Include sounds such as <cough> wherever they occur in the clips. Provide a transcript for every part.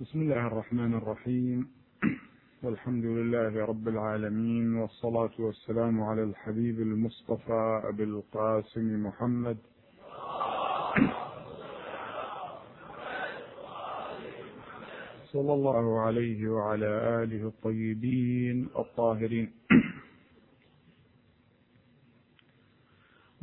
بسم الله الرحمن الرحيم. <clears throat> والحمد لله رب العالمين والصلاة والسلام على الحبيب المصطفى أبي القاسم محمد. صلى الله عليه وعلى آله الطيبين الطاهرين. <clears throat>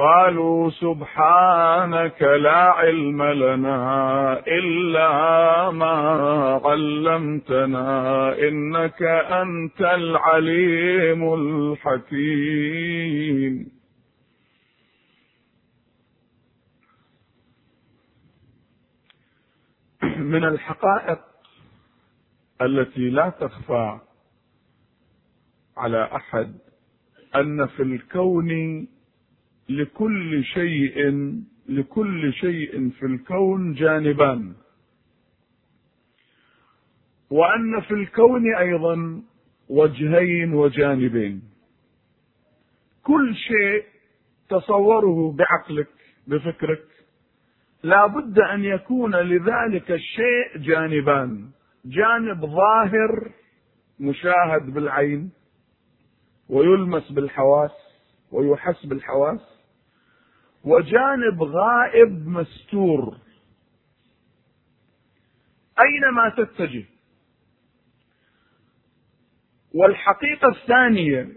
قالوا سبحانك لا علم لنا إلا ما علمتنا إنك أنت العليم الحكيم. من الحقائق التي لا تخفى على أحد أن في الكون لكل شيء لكل شيء في الكون جانبان. وأن في الكون أيضا وجهين وجانبين. كل شيء تصوره بعقلك بفكرك. لا بد أن يكون لذلك الشيء جانبان. جانب ظاهر مشاهد بالعين ويلمس بالحواس ويحس بالحواس. وجانب غائب مستور. اينما تتجه؟ والحقيقة الثانية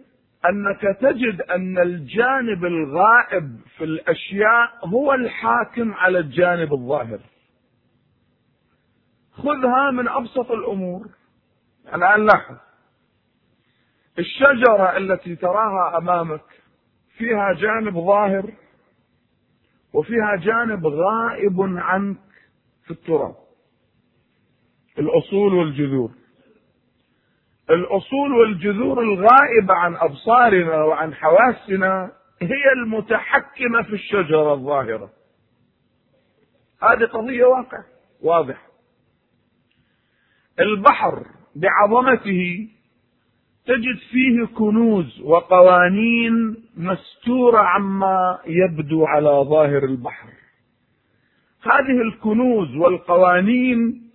أنك تجد أن الجانب الغائب في الأشياء هو الحاكم على الجانب الظاهر. خذها من أبسط الأمور. الآن لاحظ. الشجرة التي تراها أمامك فيها جانب ظاهر وفيها جانب غائب عنك في التراب. الأصول والجذور. الأصول والجذور الغائبه عن أبصارنا وعن حواسنا هي المتحكمة في الشجرة الظاهرة. هذه قضية واقع واضحة. البحر بعظمته تجد فيه كنوز وقوانين مستورة عما يبدو على ظاهر البحر. هذه الكنوز والقوانين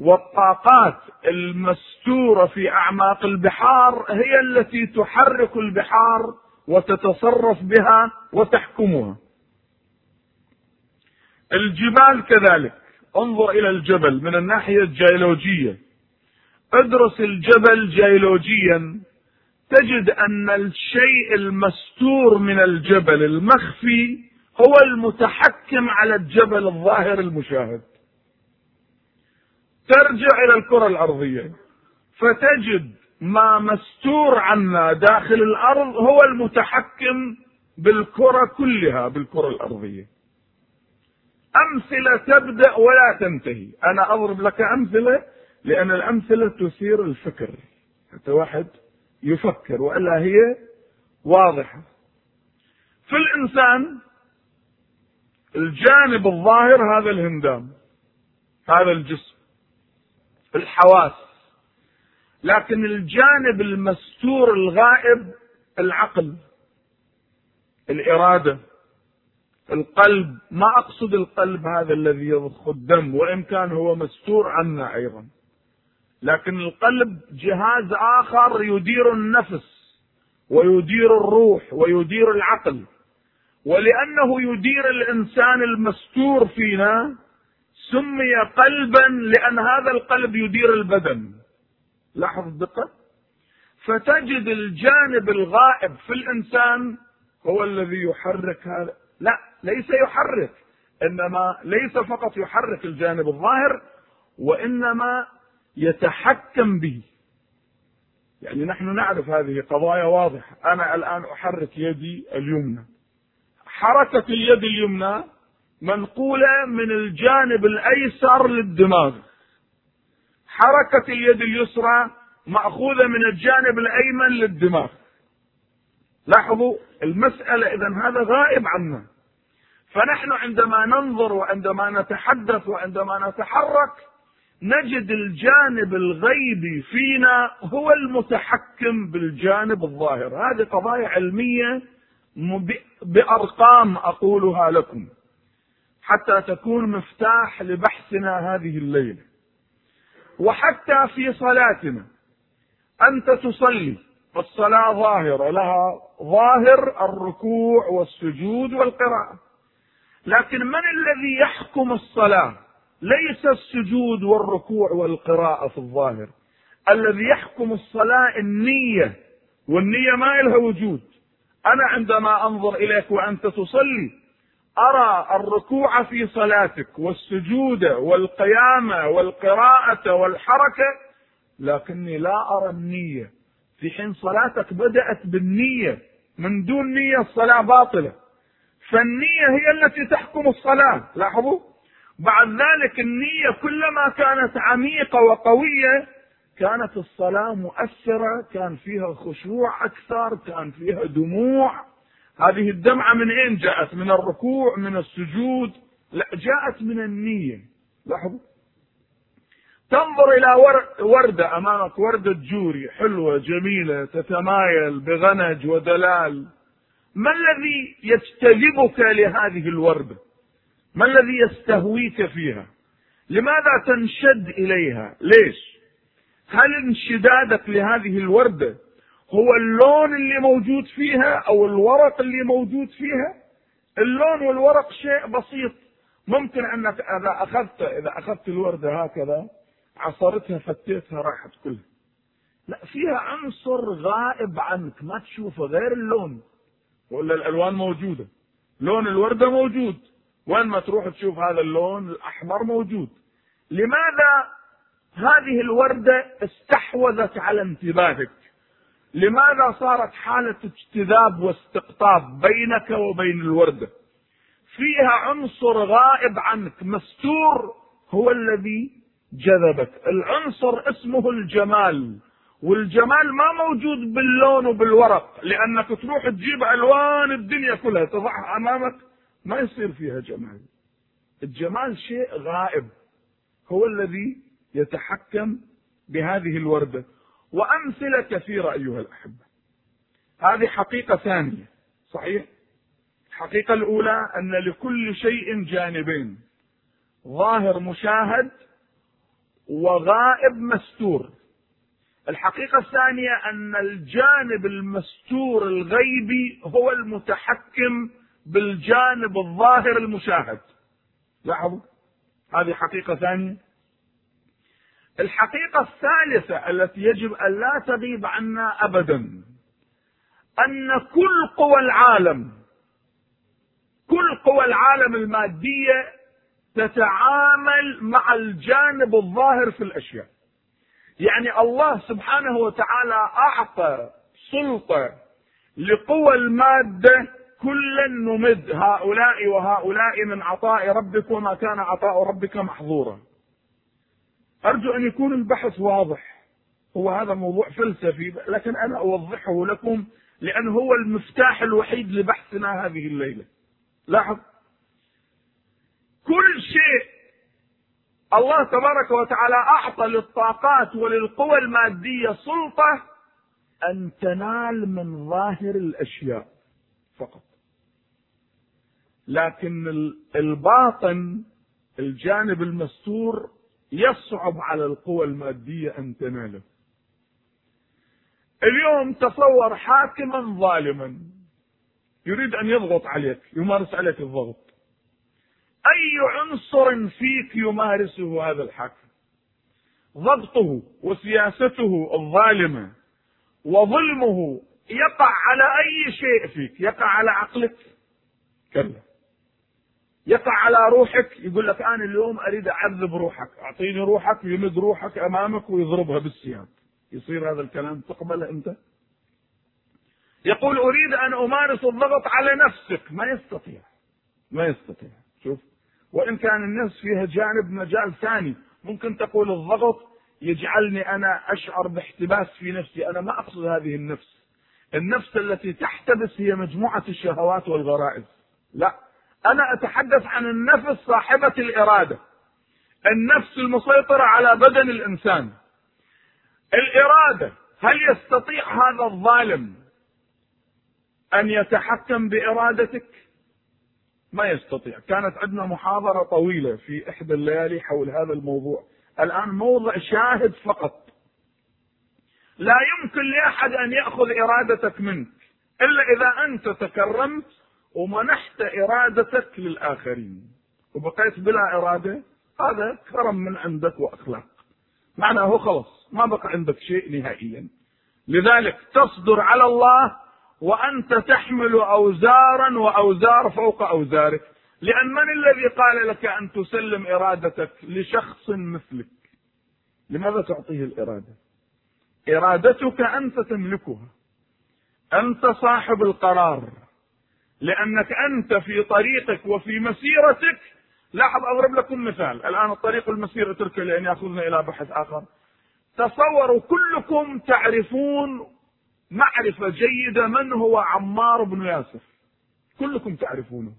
والطاقات المستورة في أعماق البحار هي التي تحرك البحار وتتصرف بها وتحكمها. الجبال كذلك. انظر إلى الجبل من الناحية الجيولوجية. ادرس الجبل جيولوجيا. تجد أن الشيء المستور من الجبل المخفي هو المتحكم على الجبل الظاهر المشاهد. ترجع إلى الكرة الأرضية. فتجد ما مستور عنا داخل الأرض هو المتحكم بالكرة كلها بالكرة الأرضية. أمثلة تبدأ ولا تنتهي. أنا أضرب لك أمثلة لأن الأمثلة تثير الفكر. حتى واحد يفكر وإلا هي واضحة. في الإنسان الجانب الظاهر هذا الهندام هذا الجسم الحواس لكن الجانب المستور الغائب العقل الإرادة القلب ما أقصد القلب هذا الذي يضخ الدم وإن كان هو مستور عنا أيضا. لكن القلب جهاز آخر يدير النفس ويدير الروح ويدير العقل. ولأنه يدير الإنسان المستور فينا سمي قلبا لأن هذا القلب يدير البدن. لاحظ الدقة فتجد الجانب الغائب في الإنسان هو الذي يحرك هذا. لا ليس يحرك إنما ليس فقط يحرك الجانب الظاهر وإنما يتحكم به. يعني نحن نعرف هذه قضايا واضحة. أنا الآن أحرك يدي اليمنى. حركة اليد اليمنى منقولة من الجانب الأيسر للدماغ. حركة اليد اليسرى مأخوذة من الجانب الأيمن للدماغ. لاحظوا المسألة إذا هذا غائب عنا. فنحن عندما ننظر وعندما نتحدث وعندما نتحرك نجد الجانب الغيبي فينا هو المتحكم بالجانب الظاهر. هذه قضايا علمية بأرقام أقولها لكم حتى تكون مفتاح لبحثنا هذه الليلة. وحتى في صلاتنا أنت تصلي الصلاة ظاهرة لها ظاهر الركوع والسجود والقراءة. لكن من الذي يحكم الصلاة؟ ليس السجود والركوع والقراءة في الظاهر. الذي يحكم الصلاة النية والنية ما لها وجود. أنا عندما أنظر إليك وأنت تصلي أرى الركوع في صلاتك والسجود والقيامة والقراءة والحركة لكني لا أرى النية. في حين صلاتك بدأت بالنية من دون نية الصلاة باطلة. فالنية هي التي تحكم الصلاة. لاحظوا؟ بعد ذلك النية كلما كانت عميقة وقوية كانت الصلاة مؤثرة كان فيها خشوع أكثر كان فيها دموع. هذه الدمعة من أين جاءت؟ من الركوع من السجود. لا جاءت من النية. لاحظوا؟ تنظر إلى وردة أمامك وردة جوري حلوة جميلة تتمايل بغنج ودلال. ما الذي يجتذبك لهذه الوردة؟ ما الذي يستهويك فيها؟ لماذا تنشد إليها؟ ليش؟ هل انشدادك لهذه الوردة هو اللون اللي موجود فيها أو الورق اللي موجود فيها؟ اللون والورق شيء بسيط. ممكن أنك إذا أخذت إذا أخذت الوردة هكذا عصرتها فتيتها راحت كلها. لا فيها عنصر غائب عنك ما تشوفه غير اللون. ولا الألوان موجودة. لون الوردة موجود. وين ما تروح تشوف هذا اللون الأحمر موجود. لماذا هذه الوردة استحوذت على انتباهك؟ لماذا صارت حالة اجتذاب واستقطاب بينك وبين الوردة؟ فيها عنصر غائب عنك مستور هو الذي جذبك. العنصر اسمه الجمال والجمال ما موجود باللون وبالورق لأنك تروح تجيب ألوان الدنيا كلها تضعها أمامك ما يصير فيها جمال. الجمال شيء غائب هو الذي يتحكم بهذه الوردة. وأمثلة كثيرة أيها الأحبة. هذه حقيقة ثانية صحيح؟ الحقيقة الأولى أن لكل شيء جانبين ظاهر مشاهد وغائب مستور. الحقيقة الثانية أن الجانب المستور الغيبي هو المتحكم بالجانب الظاهر المشاهد. لاحظوا؟ هذه حقيقة ثانية. الحقيقة الثالثة التي يجب أن لا تغيب عنا أبدا أن كل قوى العالم كل قوى العالم المادية تتعامل مع الجانب الظاهر في الأشياء. يعني الله سبحانه وتعالى أعطى سلطة لقوى المادة كلا نمد هؤلاء وهؤلاء من عطاء ربك وما كان عطاء ربك محظورا. أرجو أن يكون البحث واضح. هو هذا موضوع فلسفي لكن أنا أوضحه لكم لأنه هو المفتاح الوحيد لبحثنا هذه الليلة. لاحظ؟ كل شيء الله تبارك وتعالى أعطى للطاقات وللقوى المادية سلطة أن تنال من ظاهر الأشياء فقط. لكن الباطن الجانب المستور يصعب على القوى المادية أن تناله. اليوم تصور حاكما ظالما يريد أن يضغط عليك يمارس عليك الضغط. أي عنصر فيك يمارسه هذا الحاكم؟ ضبطه وسياسته الظالمة وظلمه يقع على أي شيء فيك؟ يقع على عقلك؟ كلا. يقع على روحك يقول لك أنا اليوم أريد أعذب روحك أعطيني روحك يمد روحك أمامك ويضربها بالسياق. يصير هذا الكلام تقبله أنت؟ يقول أريد أن أمارس الضغط على نفسك. ما يستطيع. ما يستطيع. شوف وإن كان النفس فيها جانب مجال ثاني ممكن تقول الضغط يجعلني أنا أشعر باحتباس في نفسي. أنا ما أقصد هذه النفس. النفس التي تحتبس هي مجموعة الشهوات والغرائز. لا. أنا أتحدث عن النفس صاحبة الإرادة. النفس المسيطرة على بدن الإنسان. الإرادة هل يستطيع هذا الظالم أن يتحكم بإرادتك؟ ما يستطيع. كانت عندنا محاضرة طويلة في إحدى الليالي حول هذا الموضوع. الآن موضع شاهد فقط. لا يمكن لأحد أن يأخذ إرادتك منك إلا إذا أنت تكرمت ومنحت إرادتك للآخرين. وبقيت بلا إرادة هذا كرم من عندك وأخلاق. معناه خلص ما بقى عندك شيء نهائيا. لذلك تصدر على الله وأنت تحمل أوزارا وأوزار فوق أوزارك. لأن من الذي قال لك أن تسلم إرادتك لشخص مثلك؟ لماذا تعطيه الإرادة؟ إرادتك أنت تملكها. أنت صاحب القرار. لأنك أنت في طريقك وفي مسيرتك. لاحظ أضرب لكم مثال. الآن الطريق المسير أتركه لأن يأخذنا إلى بحث آخر. تصوروا كلكم تعرفون معرفة جيدة من هو عمار بن ياسر. كلكم تعرفونه.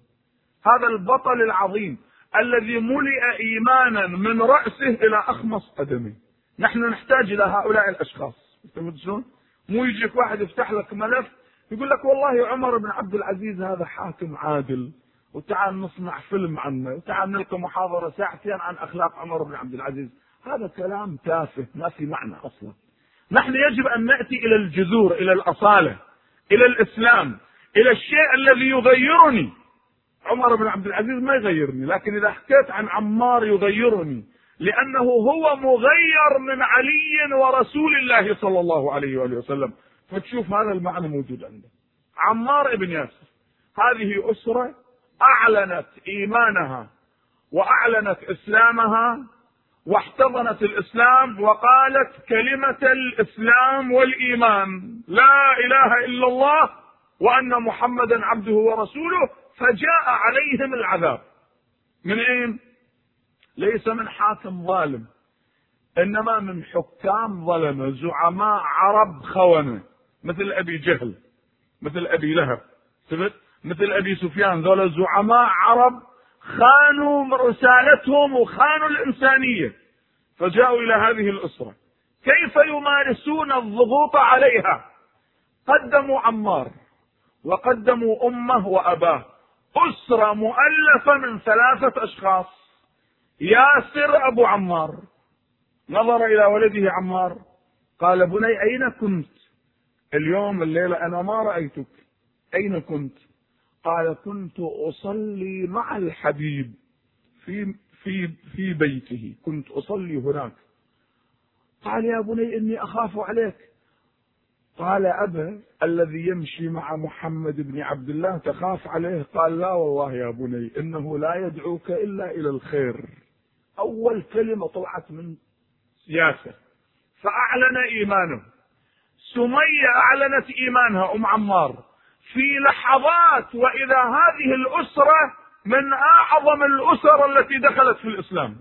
هذا البطل العظيم الذي ملئ إيمانا من رأسه إلى أخمص قدمه. نحن نحتاج إلى هؤلاء الأشخاص. شلون؟ مو يجيك واحد يفتح لك ملف يقول لك والله عمر بن عبد العزيز هذا حاكم عادل وتعال نصنع فيلم عنه وتعال نلقى محاضرة ساعتين عن أخلاق عمر بن عبد العزيز. هذا كلام تافه ما في معنى أصلا. نحن يجب أن نأتي إلى الجذور إلى الأصالة إلى الإسلام إلى الشيء الذي يغيرني. عمر بن عبد العزيز ما يغيرني لكن إذا حكيت عن عمار يغيرني لأنه هو مغير من علي ورسول الله صلى الله عليه وآله وسلم. فتشوف هذا المعنى موجود عنده. عمار بن ياسر هذه أسرة أعلنت إيمانها وأعلنت إسلامها واحتضنت الإسلام وقالت كلمة الإسلام والإيمان لا إله إلا الله وأن محمدا عبده ورسوله فجاء عليهم العذاب. من أين؟ ليس من حاكم ظالم إنما من حكام ظلمه زعماء عرب خونة. مثل أبي جهل مثل أبي لهب مثل أبي سفيان ذولا زعماء عرب خانوا رسالتهم وخانوا الإنسانية فجاءوا إلى هذه الأسرة. كيف يمارسون الضغوط عليها؟ قدموا عمار وقدموا أمه وأباه. أسرة مؤلفة من ثلاثة أشخاص. ياسر أبو عمار. نظر إلى ولده عمار قال بني أين كنت؟ اليوم الليلة أنا ما رأيتك. أين كنت؟ قال كنت أصلي مع الحبيب في في في بيته. كنت أصلي هناك. قال يا بني إني أخاف عليك. قال أبا الذي يمشي مع محمد بن عبد الله تخاف عليه؟ قال لا والله يا بني إنه لا يدعوك إلا إلى الخير. أول كلمة طلعت من سياسة. فأعلن إيمانه. سمية أعلنت إيمانها أم عمار. في لحظات وإذا هذه الأسرة من أعظم الأسر التي دخلت في الإسلام.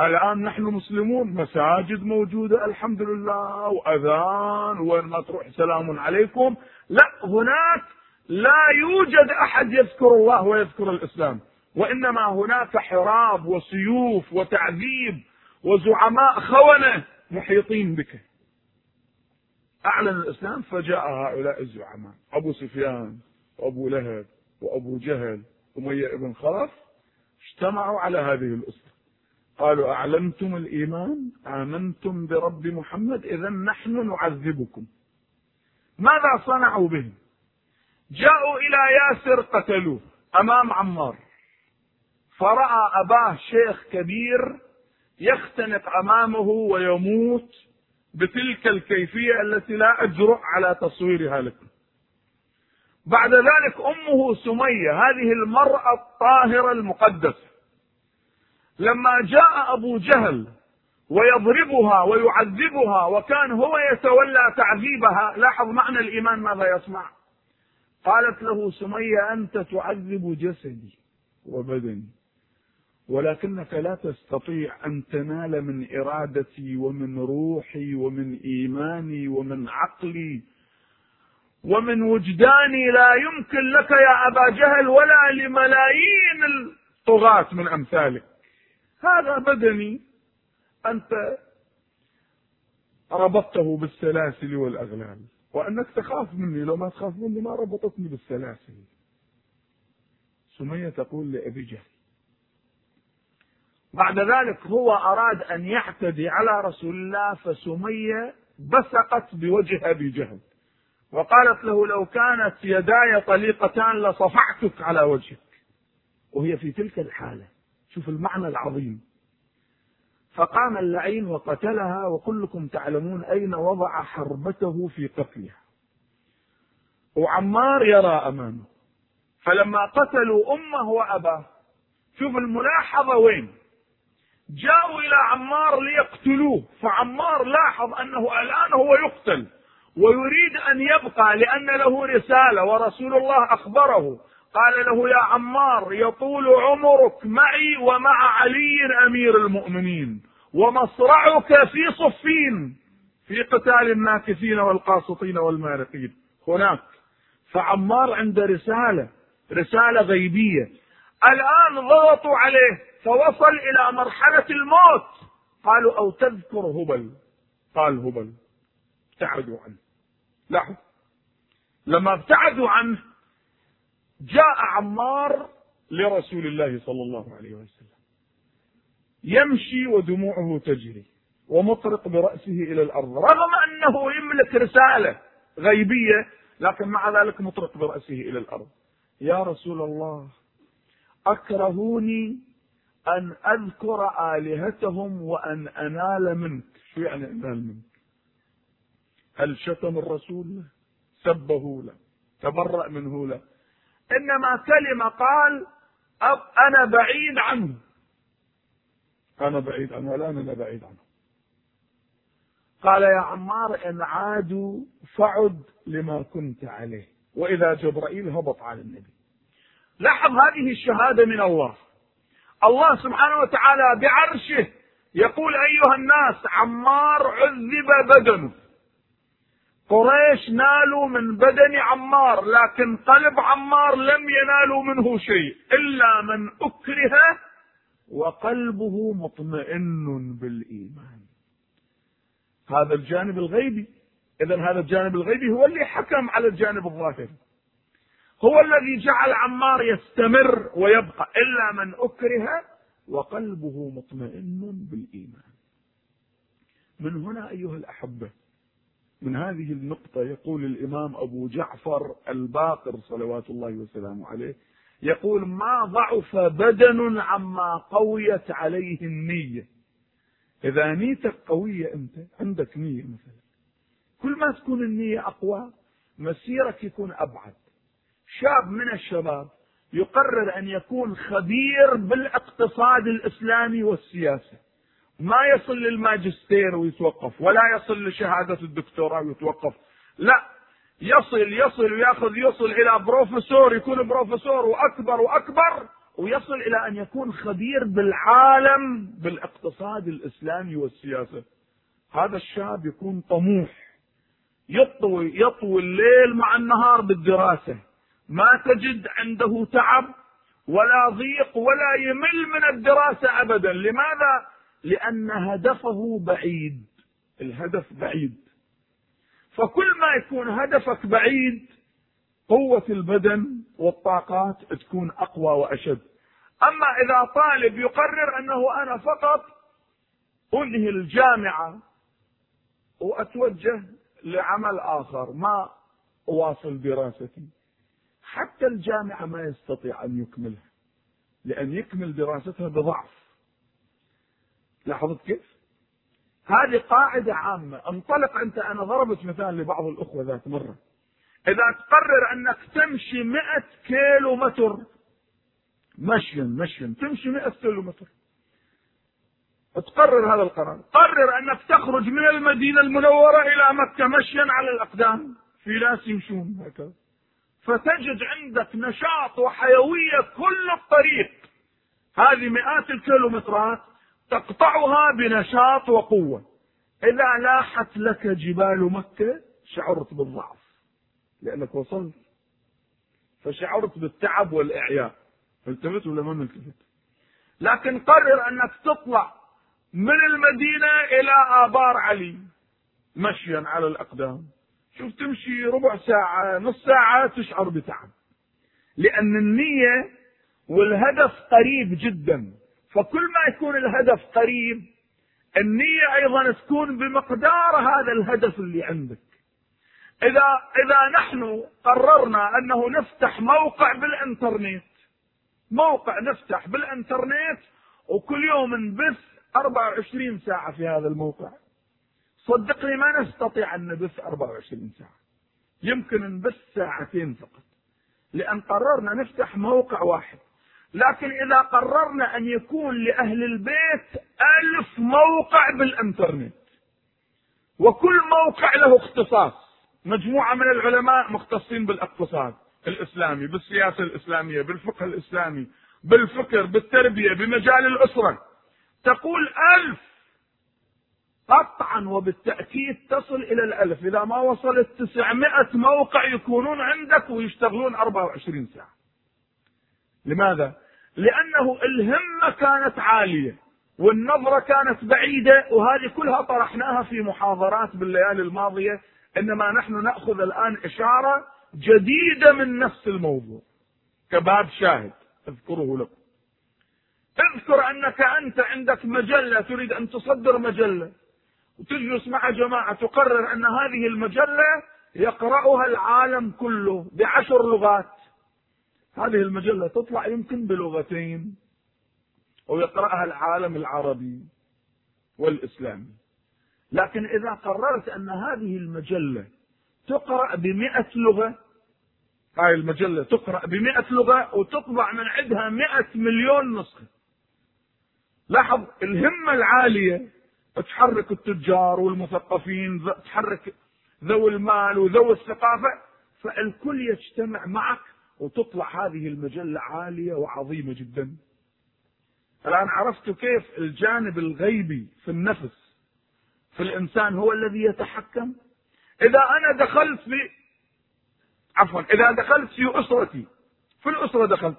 الآن نحن مسلمون مساجد موجودة الحمد لله وأذان وين ما تروح سلام عليكم. لا هناك لا يوجد أحد يذكر الله ويذكر الإسلام. وإنما هناك حراب وسيوف وتعذيب وزعماء خونة محيطين بك. أعلن الإسلام فجاء هؤلاء الزعماء. أبو سفيان وأبو لهب وأبو جهل أمية بن خلف اجتمعوا على هذه الأسرة. قالوا أعلنتم الإيمان؟ آمنتم برب محمد؟ إذا نحن نعذبكم. ماذا صنعوا به جاءوا إلى ياسر قتلوه أمام عمار. فرأى أباه شيخ كبير يختنق أمامه ويموت. بتلك الكيفية التي لا أجرؤ على تصويرها لكم. بعد ذلك أمه سمية هذه المرأة الطاهرة المقدسة. لما جاء أبو جهل ويضربها ويعذبها وكان هو يتولى تعذيبها لاحظ معنى الإيمان ماذا يصنع قالت له سمية أنت تعذب جسدي وبدني. ولكنك لا تستطيع أن تنال من إرادتي ومن روحي ومن إيماني ومن عقلي ومن وجداني لا يمكن لك يا أبا جهل ولا لملايين الطغاة من أمثالك. هذا بدني. أنت ربطته بالسلاسل والأغلال. وأنك تخاف مني. لو ما تخاف مني ما ربطتني بالسلاسل. سمية تقول لأبي جهل بعد ذلك هو أراد أن يعتدي على رسول الله فسمية بصقت بوجه أبي جهل وقالت له لو كانت يداي طليقتان لصفعتك على وجهك. وهي في تلك الحالة. شوف المعنى العظيم. فقام اللعين وقتلها وكلكم تعلمون أين وضع حربته في قتلها. وعمار يرى أمامه. فلما قتلوا أمه وأباه. شوف الملاحظة وين؟ جاءوا إلى عمار ليقتلوه. فعمار لاحظ أنه الآن هو يقتل ويريد أن يبقى لأن له رسالة ورسول الله أخبره. قال له يا عمار يطول عمرك معي ومع علي أمير المؤمنين ومصرعك في صفين في قتال الناكثين والقاسطين والمارقين هناك. فعمار عنده رسالة رسالة غيبية. الآن ضغطوا عليه. فوصل إلى مرحلة الموت. قالوا أو تذكر هبل. قال هبل. ابتعدوا عنه. لاحظ. لما ابتعدوا عنه جاء عمار لرسول الله صلى الله عليه وسلم. يمشي ودموعه تجري ومطرق برأسه إلى الأرض. رغم أنه يملك رسالة غيبية لكن مع ذلك مطرق برأسه إلى الأرض. يا رسول الله أكرهوني أن أذكر آلهتهم وأن أنال منك. شو يعني أنال منك؟ هل شتم الرسول له؟ سبه له تبرأ منه له. إنما كلمة قال أب أنا بعيد عنه. أنا بعيد عنه والآن أنا بعيد عنه. قال يا عمار إن عادوا فعد لما كنت عليه. وإذا جبرائيل هبط على النبي. لاحظ هذه الشهادة من الله. الله سبحانه وتعالى بعرشه يقول أيها الناس عمار عذب بدنه قريش نالوا من بدن عمار لكن قلب عمار لم ينالوا منه شيء إلا من أكره وقلبه مطمئن بالإيمان. هذا الجانب الغيبي. إذا هذا الجانب الغيبي هو اللي حكم على الجانب الظاهري هو الذي جعل عمار يستمر ويبقى إلا من أكره وقلبه مطمئن بالإيمان. من هنا أيها الأحبة من هذه النقطة يقول الإمام أبو جعفر الباقر صلوات الله وسلامه عليه يقول ما ضعف بدن عما قويت عليه النية. إذا نيتك قوية أنت عندك نية مثلا. كل ما تكون النية أقوى مسيرك يكون أبعد. شاب من الشباب يقرر أن يكون خبير بالاقتصاد الإسلامي والسياسة ما يصل للماجستير ويتوقف ولا يصل لشهادة الدكتوراه ويتوقف. لا يصل يصل ويأخذ يصل إلى بروفيسور يكون بروفيسور وأكبر وأكبر ويصل إلى أن يكون خبير بالعالم بالاقتصاد الإسلامي والسياسة هذا الشاب يكون طموح يطوي يطوي الليل مع النهار بالدراسة. ما تجد عنده تعب ولا ضيق ولا يمل من الدراسة ابدا. لماذا؟ لأن هدفه بعيد. الهدف بعيد. فكل ما يكون هدفك بعيد قوة البدن والطاقات تكون أقوى وأشد. أما إذا طالب يقرر أنه أنا فقط أنهي الجامعة وأتوجه لعمل آخر ما أواصل دراستي. حتى الجامعة ما يستطيع أن يكملها لأن يكمل دراستها بضعف. لاحظت كيف؟ هذه قاعدة عامة. انطلق أنت أنا ضربت مثال لبعض الأخوة ذات مرة. إذا تقرر أنك تمشي مئة كيلو متر مشيا مشيا تمشي مئة كيلو متر تقرر هذا القرار. قرر أنك تخرج من المدينة المنورة إلى مكة مشيا على الأقدام. في ناس يمشون هكذا. فتجد عندك نشاط وحيوية كل الطريق. هذه مئات الكيلومترات تقطعها بنشاط وقوة. إذا لاحت لك جبال مكة شعرت بالضعف. لأنك وصلت. فشعرت بالتعب والإعياء. التفت ولا ما نلتفت لكن قرر أنك تطلع من المدينة إلى آبار علي مشيا على الأقدام. شوف تمشي ربع ساعة نص ساعة تشعر بتعب. لأن النية والهدف قريب جدا. فكل ما يكون الهدف قريب النية أيضا تكون بمقدار هذا الهدف اللي عندك. إذا إذا نحن قررنا أنه نفتح موقع بالإنترنت موقع نفتح بالإنترنت وكل يوم نبث 24 ساعة في هذا الموقع. صدقني ما نستطيع أن نبث 24 ساعة. يمكن نبث ساعتين فقط. لأن قررنا نفتح موقع واحد. لكن إذا قررنا أن يكون لأهل البيت ألف موقع بالإنترنت. وكل موقع له اختصاص. مجموعة من العلماء مختصين بالاقتصاد الإسلامي بالسياسة الإسلامية بالفقه الإسلامي بالفكر بالتربية بمجال الأسرة. تقول ألف قطعا وبالتأكيد تصل إلى الألف. إذا ما وصلت تسعمائة موقع يكونون عندك ويشتغلون 24 ساعة. لماذا؟ لأنه الهمة كانت عالية والنظرة كانت بعيدة وهذه كلها طرحناها في محاضرات بالليالي الماضية. إنما نحن نأخذ الآن إشارة جديدة من نفس الموضوع. كباب شاهد أذكره لكم. اذكر أنك أنت عندك مجلة تريد أن تصدر مجلة. وتجلس مع جماعة تقرر أن هذه المجلة يقرأها العالم كله بعشر لغات. هذه المجلة تطلع يمكن بلغتين ويقرأها العالم العربي والإسلامي. لكن إذا قررت أن هذه المجلة تقرأ بمئة لغة هاي المجلة تقرأ بمئة لغة وتطبع من عندها مئة مليون نسخة. لاحظ الهمة العالية تحرك التجار والمثقفين تحرك ذوي المال وذوي الثقافة فالكل يجتمع معك وتطلع هذه المجلة عالية وعظيمة جدا. الآن عرفت كيف الجانب الغيبي في النفس في الإنسان هو الذي يتحكم؟ إذا أنا دخلت في عفوا إذا دخلت في أسرتي في الأسرة دخلت.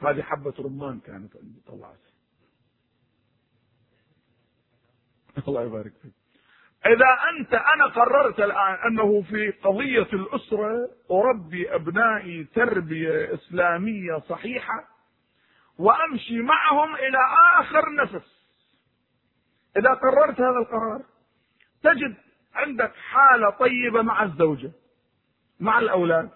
هذه حبة رمان كانت عندي طلعت. <laughs> الله يبارك فيك. إذا أنت أنا قررت الآن أنه في قضية الأسرة أربي أبنائي تربية إسلامية صحيحة وأمشي معهم إلى آخر نفس. إذا قررت هذا القرار تجد عندك حالة طيبة مع الزوجة مع الأولاد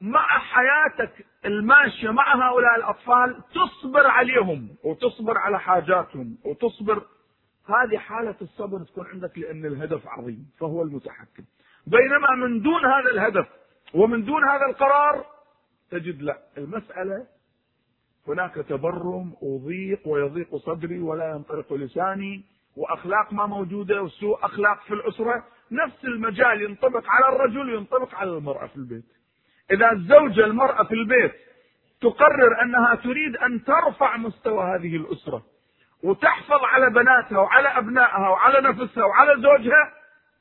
مع حياتك الماشية مع هؤلاء الأطفال تصبر عليهم وتصبر على حاجاتهم وتصبر هذه حالة الصبر تكون عندك لأن الهدف عظيم فهو المتحكم بينما من دون هذا الهدف ومن دون هذا القرار تجد لا المسألة هناك تبرم وضيق ويضيق صدري ولا ينطلق لساني وأخلاق ما موجودة وسوء أخلاق في الأسرة نفس المجال ينطبق على الرجل وينطبق على المرأة في البيت. إذا الزوجه المرأة في البيت تقرر أنها تريد أن ترفع مستوى هذه الأسرة وتحفظ على بناتها وعلى أبنائها وعلى نفسها وعلى زوجها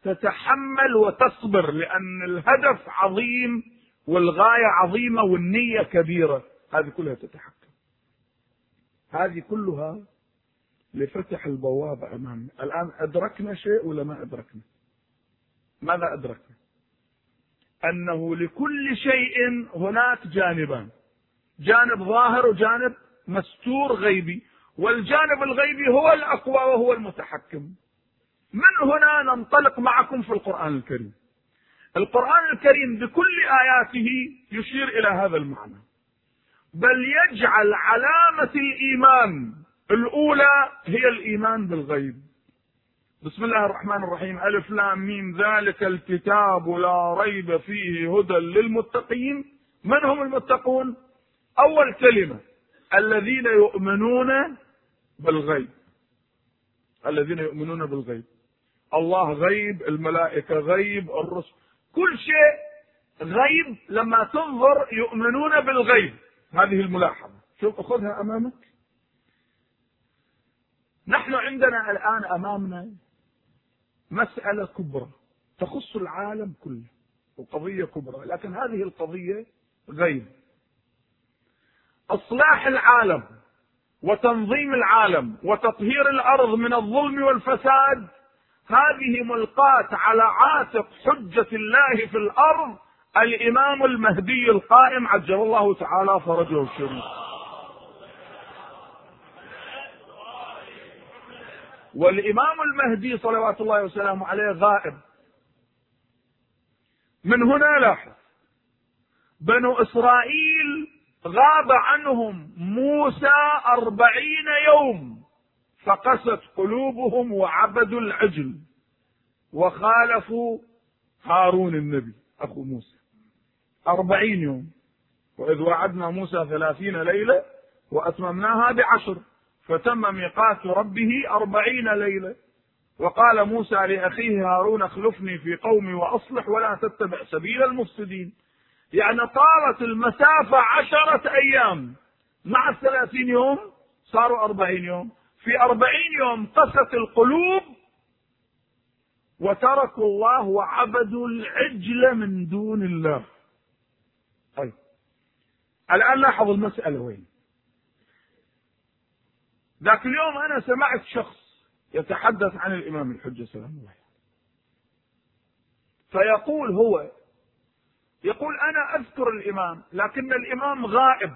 تتحمل وتصبر لأن الهدف عظيم والغاية عظيمة والنية كبيرة. هذه كلها تتحكم. هذه كلها لفتح البوابة أمامنا الآن أدركنا شيء ولا ما أدركنا؟ ماذا أدركنا؟ أنه لكل شيء هناك جانبان. جانب ظاهر وجانب مستور غيبي. والجانب الغيبي هو الأقوى وهو المتحكم. من هنا ننطلق معكم في القرآن الكريم. القرآن الكريم بكل آياته يشير إلى هذا المعنى. بل يجعل علامة الإيمان الأولى هي الإيمان بالغيب. بسم الله الرحمن الرحيم. ألف لام ميم. ذلك الكتاب لا ريب فيه هدى للمتقين. من هم المتقون؟ أول كلمة. الذين يؤمنون بالغيب. الذين يؤمنون بالغيب. الله غيب الملائكة غيب الرسل. كل شيء غيب لما تنظر يؤمنون بالغيب. هذه الملاحظة. شوف خذها أمامك. نحن عندنا الآن أمامنا مسألة كبرى تخص العالم كله. وقضية كبرى لكن هذه القضية غيب. إصلاح العالم وتنظيم العالم وتطهير الأرض من الظلم والفساد هذه ملقاة على عاتق حجة الله في الأرض الإمام المهدي القائم عجل الله تعالى فرجه الشريف والإمام المهدي صلوات الله وسلامه عليه غائب. من هنا لاحظ بنو إسرائيل غاب عنهم موسى أربعين يوم فقست قلوبهم وعبدوا العجل وخالفوا هارون النبي أخو موسى. أربعين يوم. وإذ وعدنا موسى ثلاثين ليلة وأتممناها بعشر فتم ميقات ربه أربعين ليلة. وقال موسى لأخيه هارون اخلفني في قومي وأصلح ولا تتبع سبيل المفسدين. يعني طالت المسافة عشرة أيام. مع الثلاثين يوم صاروا أربعين يوم. في أربعين يوم قست القلوب وتركوا الله وعبدوا العجل من دون الله. طيب. الآن لاحظ المسألة وين؟ ذاك اليوم أنا سمعت شخص يتحدث عن الإمام الحجة سلام الله فيقول هو يقول أنا أذكر الإمام لكن الإمام غائب.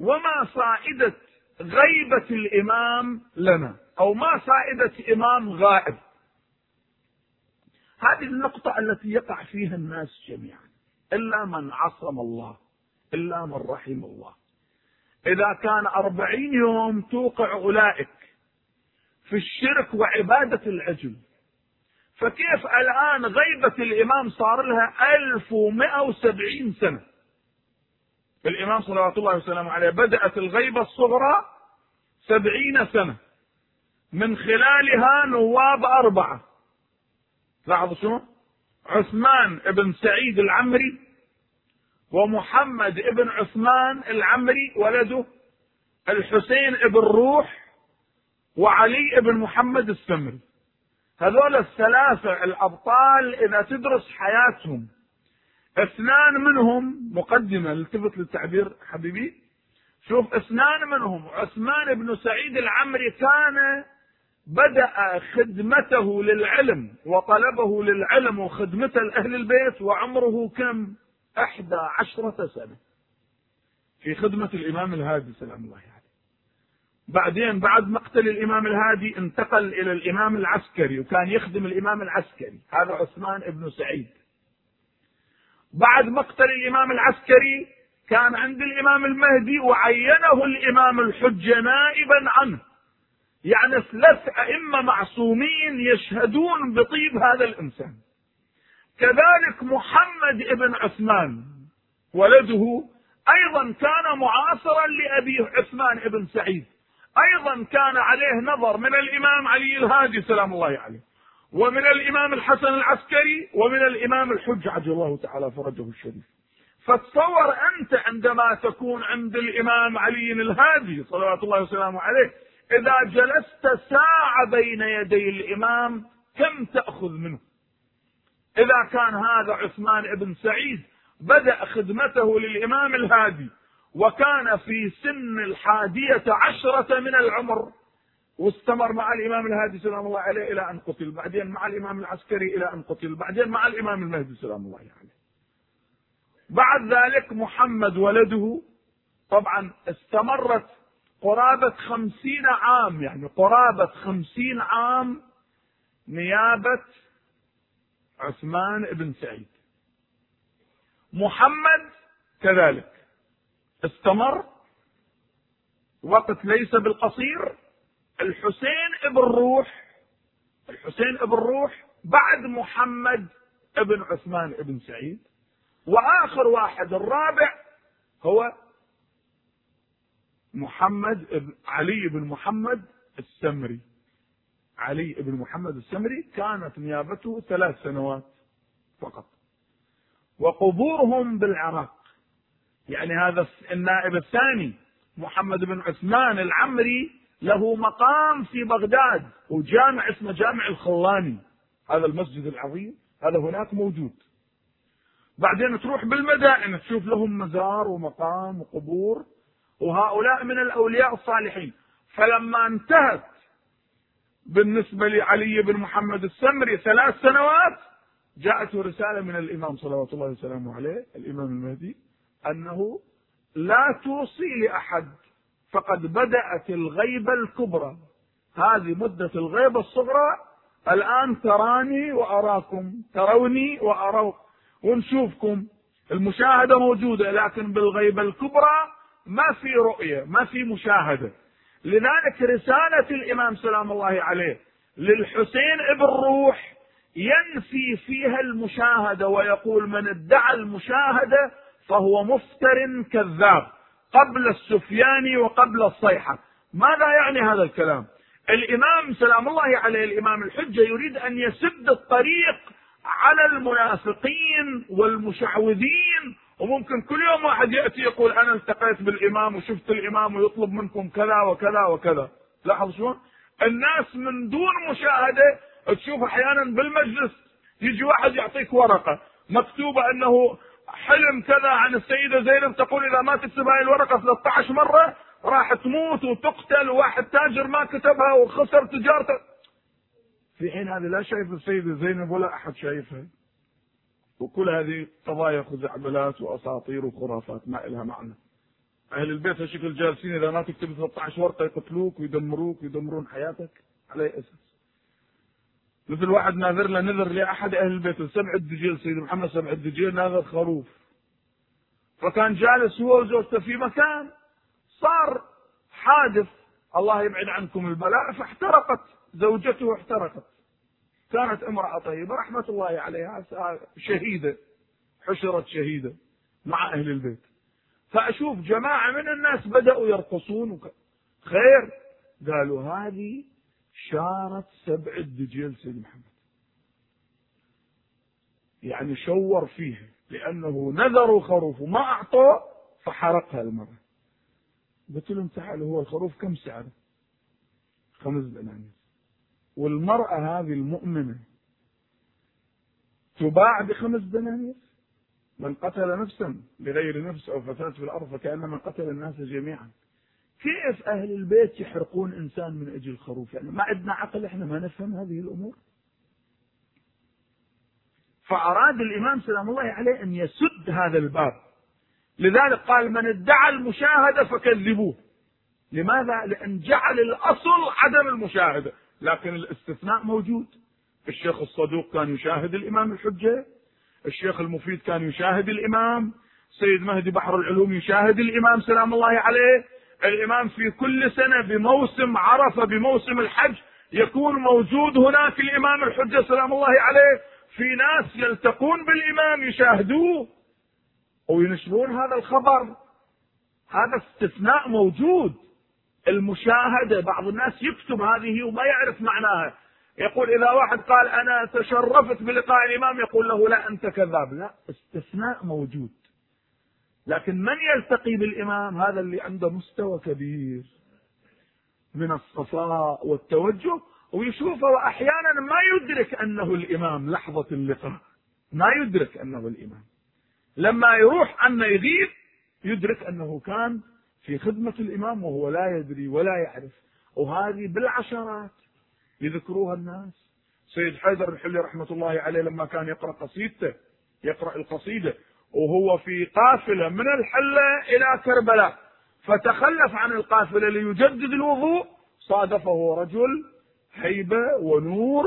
وما فائدة غيبة الإمام لنا أو ما فائدة إمام غائب. هذه النقطة التي يقع فيها الناس جميعا. إلا من عصم الله إلا من رحم الله. إذا كان أربعين يوم توقع أولئك في الشرك وعبادة العجل فكيف الآن غيبة الإمام صار لها ألف ومئة وسبعين سنة؟ الإمام صلوات الله وسلامه عليه بدأت الغيبة الصغرى سبعين سنة. من خلالها نواب أربعة. لاحظوا شو عثمان بن سعيد العمري ومحمد بن عثمان العمري ولده الحسين بن روح وعلي بن محمد السمري. هذول الثلاثة الأبطال إذا تدرس حياتهم اثنان منهم مقدمة التفت للتعبير حبيبي. شوف اثنان منهم عثمان بن سعيد العمري كان بدأ خدمته للعلم وطلبه للعلم وخدمته لأهل البيت وعمره كم؟ أحدى عشرة سنة. في خدمة الإمام الهادي سلام الله عليه. بعدين بعد مقتل الإمام الهادي انتقل إلى الإمام العسكري وكان يخدم الإمام العسكري هذا عثمان بن سعيد. بعد مقتل الإمام العسكري كان عند الإمام المهدي وعينه الإمام الحجة نائبا عنه. يعني ثلاث أئمة معصومين يشهدون بطيب هذا الإنسان. كذلك محمد بن عثمان ولده أيضا كان معاصرا لأبي عثمان بن سعيد. أيضا كان عليه نظر من الإمام علي الهادي سلام الله عليه ومن الإمام الحسن العسكري ومن الإمام الحج عجل الله تعالى فرجه الشريف. فتصور أنت عندما تكون عند الإمام علي الهادي صلوات الله وسلامه عليه إذا جلست ساعة بين يدي الإمام كم تأخذ منه؟ إذا كان هذا عثمان بن سعيد بدأ خدمته للإمام الهادي وكان في سن الحادية عشرة من العمر. واستمر مع الإمام الهادي سلام الله عليه إلى أن قتل بعدين مع الإمام العسكري إلى أن قتل بعدين مع الإمام المهدي سلام الله عليه. بعد ذلك محمد ولده طبعا استمرت قرابة خمسين عام يعني قرابة خمسين عام نيابة عثمان بن سعيد. محمد كذلك. استمر. وقت ليس بالقصير. الحسين ابن روح الحسين ابن روح بعد محمد ابن عثمان ابن سعيد. وآخر واحد الرابع هو محمد ابن علي بن محمد السمري. علي بن محمد السمري كانت نيابته ثلاث سنوات فقط. وقبورهم بالعراق. يعني هذا النائب الثاني محمد بن عثمان العمري له مقام في بغداد وجامع اسمه جامع الخلاني. هذا المسجد العظيم هذا هناك موجود. بعدين تروح بالمدائن تشوف لهم مزار ومقام وقبور وهؤلاء من الأولياء الصالحين. فلما انتهت بالنسبة لعلي بن محمد السمري ثلاث سنوات جاءته رسالة من الإمام صلوات الله وسلامه عليه الإمام المهدي أنه لا توصي لأحد فقد بدأت الغيبه الكبرى. هذه مدة الغيبه الصغرى الآن تراني وأراكم تروني واروا ونشوفكم. المشاهدة موجودة لكن بالغيبه الكبرى ما في رؤية ما في مشاهدة. لذلك رسالة الإمام سلام الله عليه للحسين ابن روح ينفي فيها المشاهدة ويقول من ادعى المشاهدة فهو مفتر كذاب قبل السفياني وقبل الصيحة. ماذا يعني هذا الكلام؟ الإمام سلام الله عليه الإمام الحجة يريد أن يسد الطريق على المنافقين والمشعوذين وممكن كل يوم واحد يأتي يقول أنا التقيت بالإمام وشفت الإمام ويطلب منكم كذا وكذا وكذا. لاحظ شلون؟ الناس من دون مشاهدة تشوف أحيانا بالمجلس يجي واحد يعطيك ورقة مكتوبة أنه حلم كذا عن السيدة زينب تقول إذا ما تكتب هاي الورقة 13 مرة راح تموت وتقتل وواحد تاجر ما كتبها وخسر تجارته. في حين هذه لا شايف السيدة زينب ولا أحد شايفها. وكل هذه قضايا خزعبلات وأساطير وخرافات ما إلها معنى. أهل البيت هالشكل جالسين إذا ما تكتب 13 ورقة يقتلوك ويدمروك ويدمرون حياتك على أي أساس؟ مثل واحد ناذر له نذر لأحد أهل البيت سبع الدجيل سيدنا محمد سبع الدجيل ناذر خروف. فكان جالس هو وزوجته في مكان صار حادث الله يبعد عنكم البلاء فاحترقت زوجته احترقت. كانت امرأة طيبة رحمة الله عليها شهيدة حشرت شهيدة مع أهل البيت. فأشوف جماعة من الناس بدأوا يرقصون خير. قالوا هذه شارت سبع الدجيل سيد محمد. يعني شور فيها لأنه نذروا خروف وما أعطوه فحرقها المرة قلت لهم تعالوا هو الخروف كم سعره خمس دنانير والمرأة هذه المؤمنة تباع بخمس دنانير من قتل نفسا بغير نفس أو فساد في الأرض فكأنما قتل الناس جميعا. كيف أهل البيت يحرقون إنسان من أجل الخروف؟ يعني ما عندنا عقل إحنا ما نفهم هذه الأمور. فأراد الإمام سلام الله عليه أن يسد هذا الباب. لذلك قال من ادعى المشاهدة فكذبوه. لماذا؟ لأن جعل الأصل عدم المشاهدة لكن الاستثناء موجود. الشيخ الصدوق كان يشاهد الإمام الحجة. الشيخ المفيد كان يشاهد الإمام. سيد مهدي بحر العلوم يشاهد الإمام سلام الله عليه. الإمام في كل سنة بموسم عرفة بموسم الحج يكون موجود هناك الإمام الحجة سلام الله عليه. في ناس يلتقون بالإمام يشاهدوه وينشرون هذا الخبر. هذا استثناء موجود. المشاهدة بعض الناس يكتب هذه وما يعرف معناها. يقول إذا واحد قال أنا تشرفت بلقاء الإمام يقول له لا أنت كذاب. لا استثناء موجود. لكن من يلتقي بالإمام؟ هذا اللي عنده مستوى كبير من الصفاء والتوجه ويشوفه وأحيانا ما يدرك أنه الإمام. لحظة اللقاء. ما يدرك أنه الإمام. لما يروح عنا يغيب يدرك أنه كان في خدمة الإمام وهو لا يدري ولا يعرف. وهذه بالعشرات يذكروها الناس. سيد حيدر الحلي رحمة الله عليه لما كان يقرأ قصيدته يقرأ القصيدة وهو في قافلة من الحلة إلى كربلاء. فتخلف عن القافلة ليجدد الوضوء. صادفه رجل هيبة ونور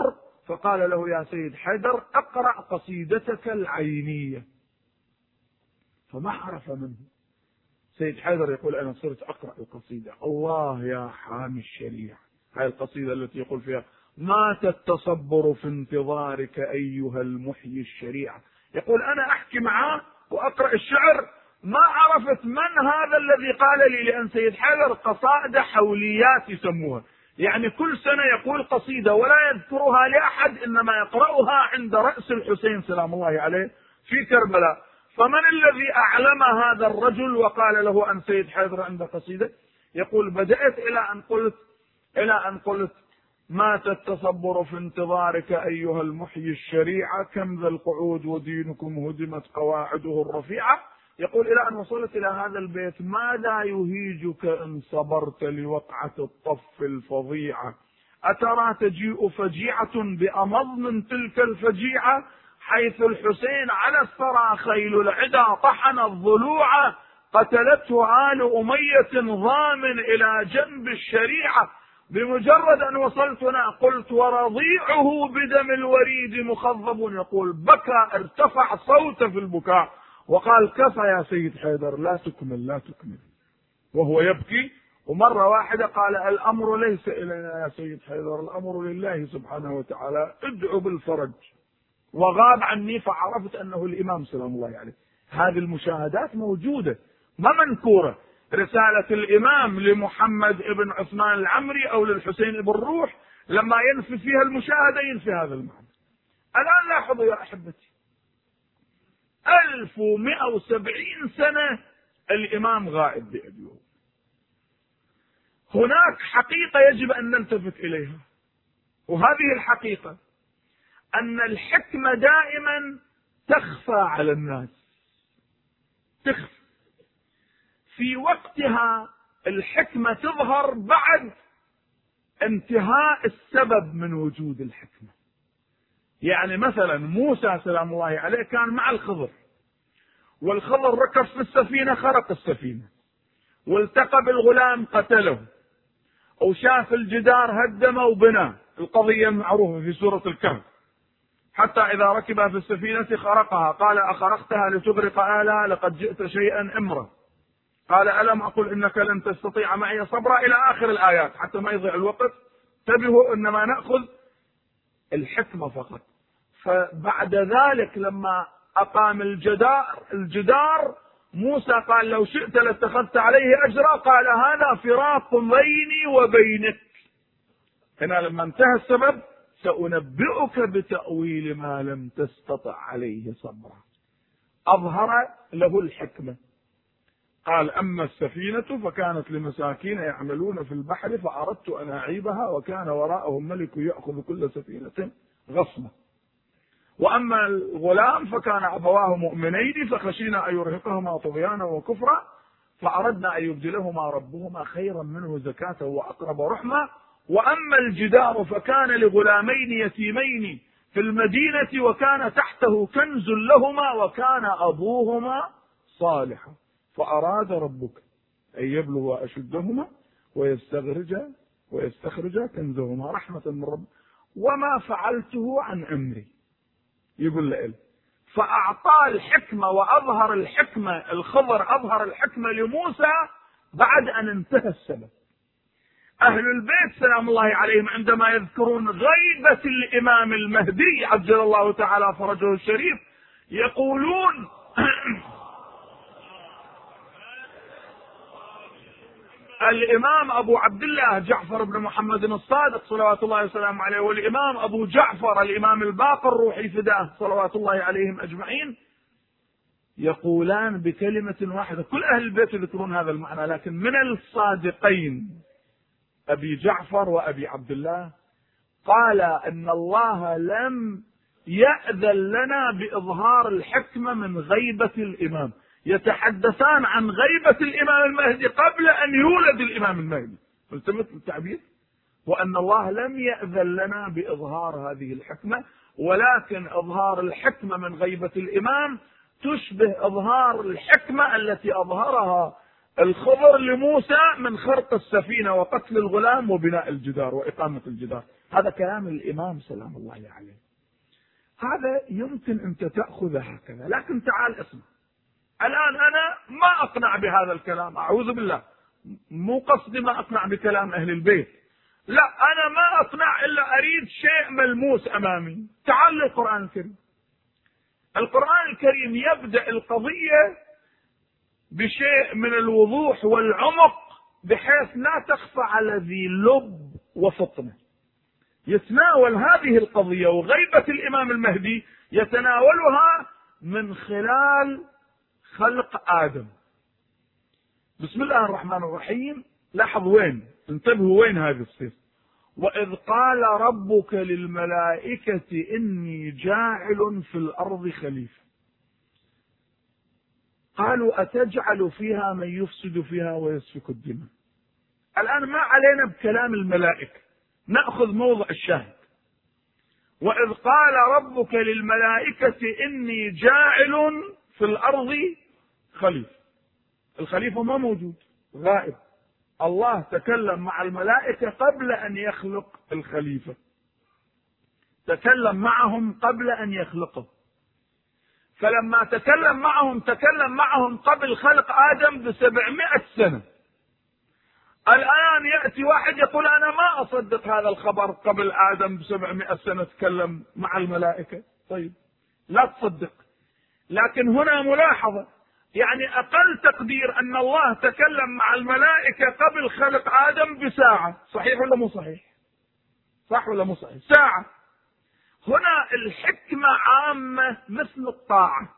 فقال له يا سيد حيدر اقرأ قصيدتك العينية. فما عرف منه. سيد حيدر يقول أنا صرت أقرأ القصيدة. الله يا حامي الشريعة. هاي القصيدة التي يقول فيها مات التصبر في انتظارك أيها المحيي الشريعة. يقول أنا أحكي معاه وأقرأ الشعر ما عرفت من هذا الذي قال لي لأن سيد حيدر قصائد حوليات يسموها. يعني كل سنة يقول قصيدة ولا يذكرها لأحد إنما يقرأها عند رأس الحسين سلام الله عليه في كربلاء. فمن الذي أعلم هذا الرجل وقال له أن سيد حيدر عنده قصيدة؟ يقول بدأت إلى أن قلت إلى أن قلت مات التصبر في انتظارك أيها المحيي الشريعة؟ كم ذا القعود ودينكم هدمت قواعده الرفيعة؟ يقول إلى أن وصلت إلى هذا البيت ماذا يهيجك إن صبرت لوقعة الطف الفظيعة؟ أترى تجيء فجيعة بأمض من تلك الفجيعة؟ حيث الحسين على الثرى خيل العدا طحن الضلوع قتلته آل أمية ضامن إلى جنب الشريعة. بمجرد أن وصلت هنا قلت ورضيعه بدم الوريد مخضب يقول بكى ارتفع صوته في البكاء. وقال كفى يا سيد حيدر لا تكمل لا تكمل. وهو يبكي. ومرة واحدة قال الأمر ليس إلينا يا سيد حيدر الأمر لله سبحانه وتعالى ادعو بالفرج. وغاب عني فعرفت أنه الإمام سلام الله عليه. هذه المشاهدات موجودة ما منكورة. رسالة الإمام لمحمد بن عثمان العمري أو للحسين بن روح لما ينفي فيها المشاهدة ينفي هذا المعنى. الآن لاحظوا يا أحبتي ألف ومئة وسبعين سنة الإمام غائب بأبيه هناك حقيقة يجب أن نلتفت إليها وهذه الحقيقة أن الحكمة دائما تخفى على الناس. تخفى. في وقتها الحكمة تظهر بعد انتهاء السبب من وجود الحكمة. يعني مثلا موسى سلام الله عليه كان مع الخضر والخضر ركب في السفينة خرق السفينة والتقى بالغلام قتله وشاف الجدار هدمه وبناه القضية معروفة في سورة الكهف. حتى إذا ركب في السفينة خرقها قال أخرقتها لتغرق أهلها لقد جئت شيئا إمرا. قال ألم أقل إنك لن تستطيع معي صبرا إلى آخر الآيات حتى ما يضيع الوقت. انتبهوا إنما نأخذ الحكمة فقط. فبعد ذلك لما أقام الجدار الجدار موسى قال لو شئت لاتخذت عليه أجرا قال هذا فراق بيني وبينك. هنا لما انتهى السبب سأنبئك بتأويل ما لم تستطع عليه صبرا. أظهر له الحكمة. قال أما السفينة فكانت لمساكين يعملون في البحر فأردت أن أعيبها وكان وراءهم ملك يأخذ كل سفينة غصبا. وأما الغلام فكان أبواه مؤمنين فخشينا أن يرهقهما طغيانا وكفرا فأردنا أن يبدلهما ربهما خيرا منه زكاة وأقرب رحمة. وأما الجدار فكان لغلامين يتيمين في المدينة وكان تحته كنز لهما وكان أبوهما صالحا. فأراد ربك أن يبلغ أشدهما ويستخرج ويستخرج كنزهما رحمة من رب وما فعلته عن أمري. يقول له فأعطاه الحكمة وأظهر الحكمة الخضر أظهر الحكمة لموسى بعد أن انتهى السبب. أهل البيت سلام الله عليهم عندما يذكرون غيبة الإمام المهدي عجل الله تعالى فرجه الشريف يقولون <clears throat> الإمام أبو عبد الله جعفر بن محمد الصادق صلوات الله وسلامه عليه والإمام أبو جعفر الإمام الباقر روحي فداه صلوات الله عليهم أجمعين يقولان بكلمة واحدة كل أهل البيت يذكرون هذا المعنى لكن من الصادقين أبي جعفر وأبي عبد الله قال أن الله لم يأذن لنا بإظهار الحكمة من غيبة الإمام. يتحدثان عن غيبة الإمام المهدي قبل أن يولد الإمام المهدي. التمت التعبير وأن الله لم يأذن لنا بإظهار هذه الحكمة ولكن إظهار الحكمة من غيبة الإمام تشبه إظهار الحكمة التي أظهرها الخبر لموسى من خرق السفينة وقتل الغلام وبناء الجدار وإقامة الجدار. هذا كلام الإمام سلام الله عليه. هذا يمكن أنت تأخذه هكذا لكن تعال اسمع. الآن أنا ما أقنع بهذا الكلام أعوذ بالله. مو قصدي ما أقنع بكلام أهل البيت. لا أنا ما أقنع إلا أريد شيء ملموس أمامي. تعال للقرآن الكريم. القرآن الكريم يبدأ القضية بشيء من الوضوح والعمق بحيث لا تخفى على ذي لب وفطنة. يتناول هذه القضية وغيبة الإمام المهدي يتناولها من خلال خلق آدم. بسم الله الرحمن الرحيم. لاحظ وين؟ انتبهوا وين هذه الصيغة؟ وإذ قال ربك للملائكة إني جاعل في الأرض خليفة. قالوا أتجعل فيها من يفسد فيها ويسفك الدماء. الآن ما علينا بكلام الملائكة. نأخذ موضع الشاهد. وإذ قال ربك للملائكة إني جاعل في الأرض خليفة الخليفة ما موجود. غائب. الله تكلم مع الملائكة قبل أن يخلق الخليفة. تكلم معهم قبل أن يخلقه. فلما تكلم معهم تكلم معهم قبل خلق آدم بسبعمائة سنة. الآن يأتي واحد يقول أنا ما أصدق هذا الخبر قبل آدم بسبعمائة سنة تكلم مع الملائكة. طيب لا تصدق. لكن هنا ملاحظة. يعني أقل تقدير أن الله تكلم مع الملائكة قبل خلق آدم بساعة. صحيح ولا مو صحيح؟ صح ولا مو صحيح؟ ساعة. هنا الحكمة عامة مثل الطاعة.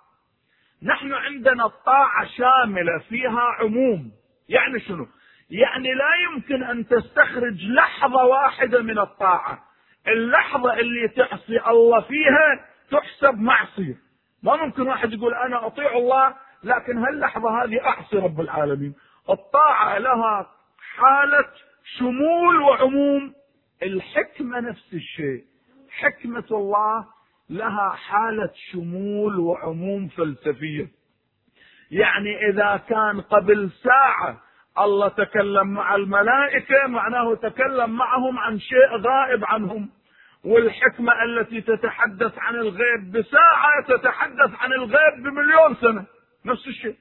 نحن عندنا الطاعة شاملة فيها عموم. يعني شنو؟ يعني لا يمكن أن تستخرج لحظة واحدة من الطاعة. اللحظة اللي تعصي الله فيها تحسب معصية. ما ممكن واحد يقول أنا أطيع الله لكن هاللحظة هذه أعصي رب العالمين. الطاعة لها حالة شمول وعموم. الحكمة نفس الشيء. حكمة الله لها حالة شمول وعموم فلسفية. يعني إذا كان قبل ساعة الله تكلم مع الملائكة معناه تكلم معهم عن شيء غائب عنهم. والحكمة التي تتحدث عن الغيب بساعة تتحدث عن الغيب بمليون سنة. نفس الشيء.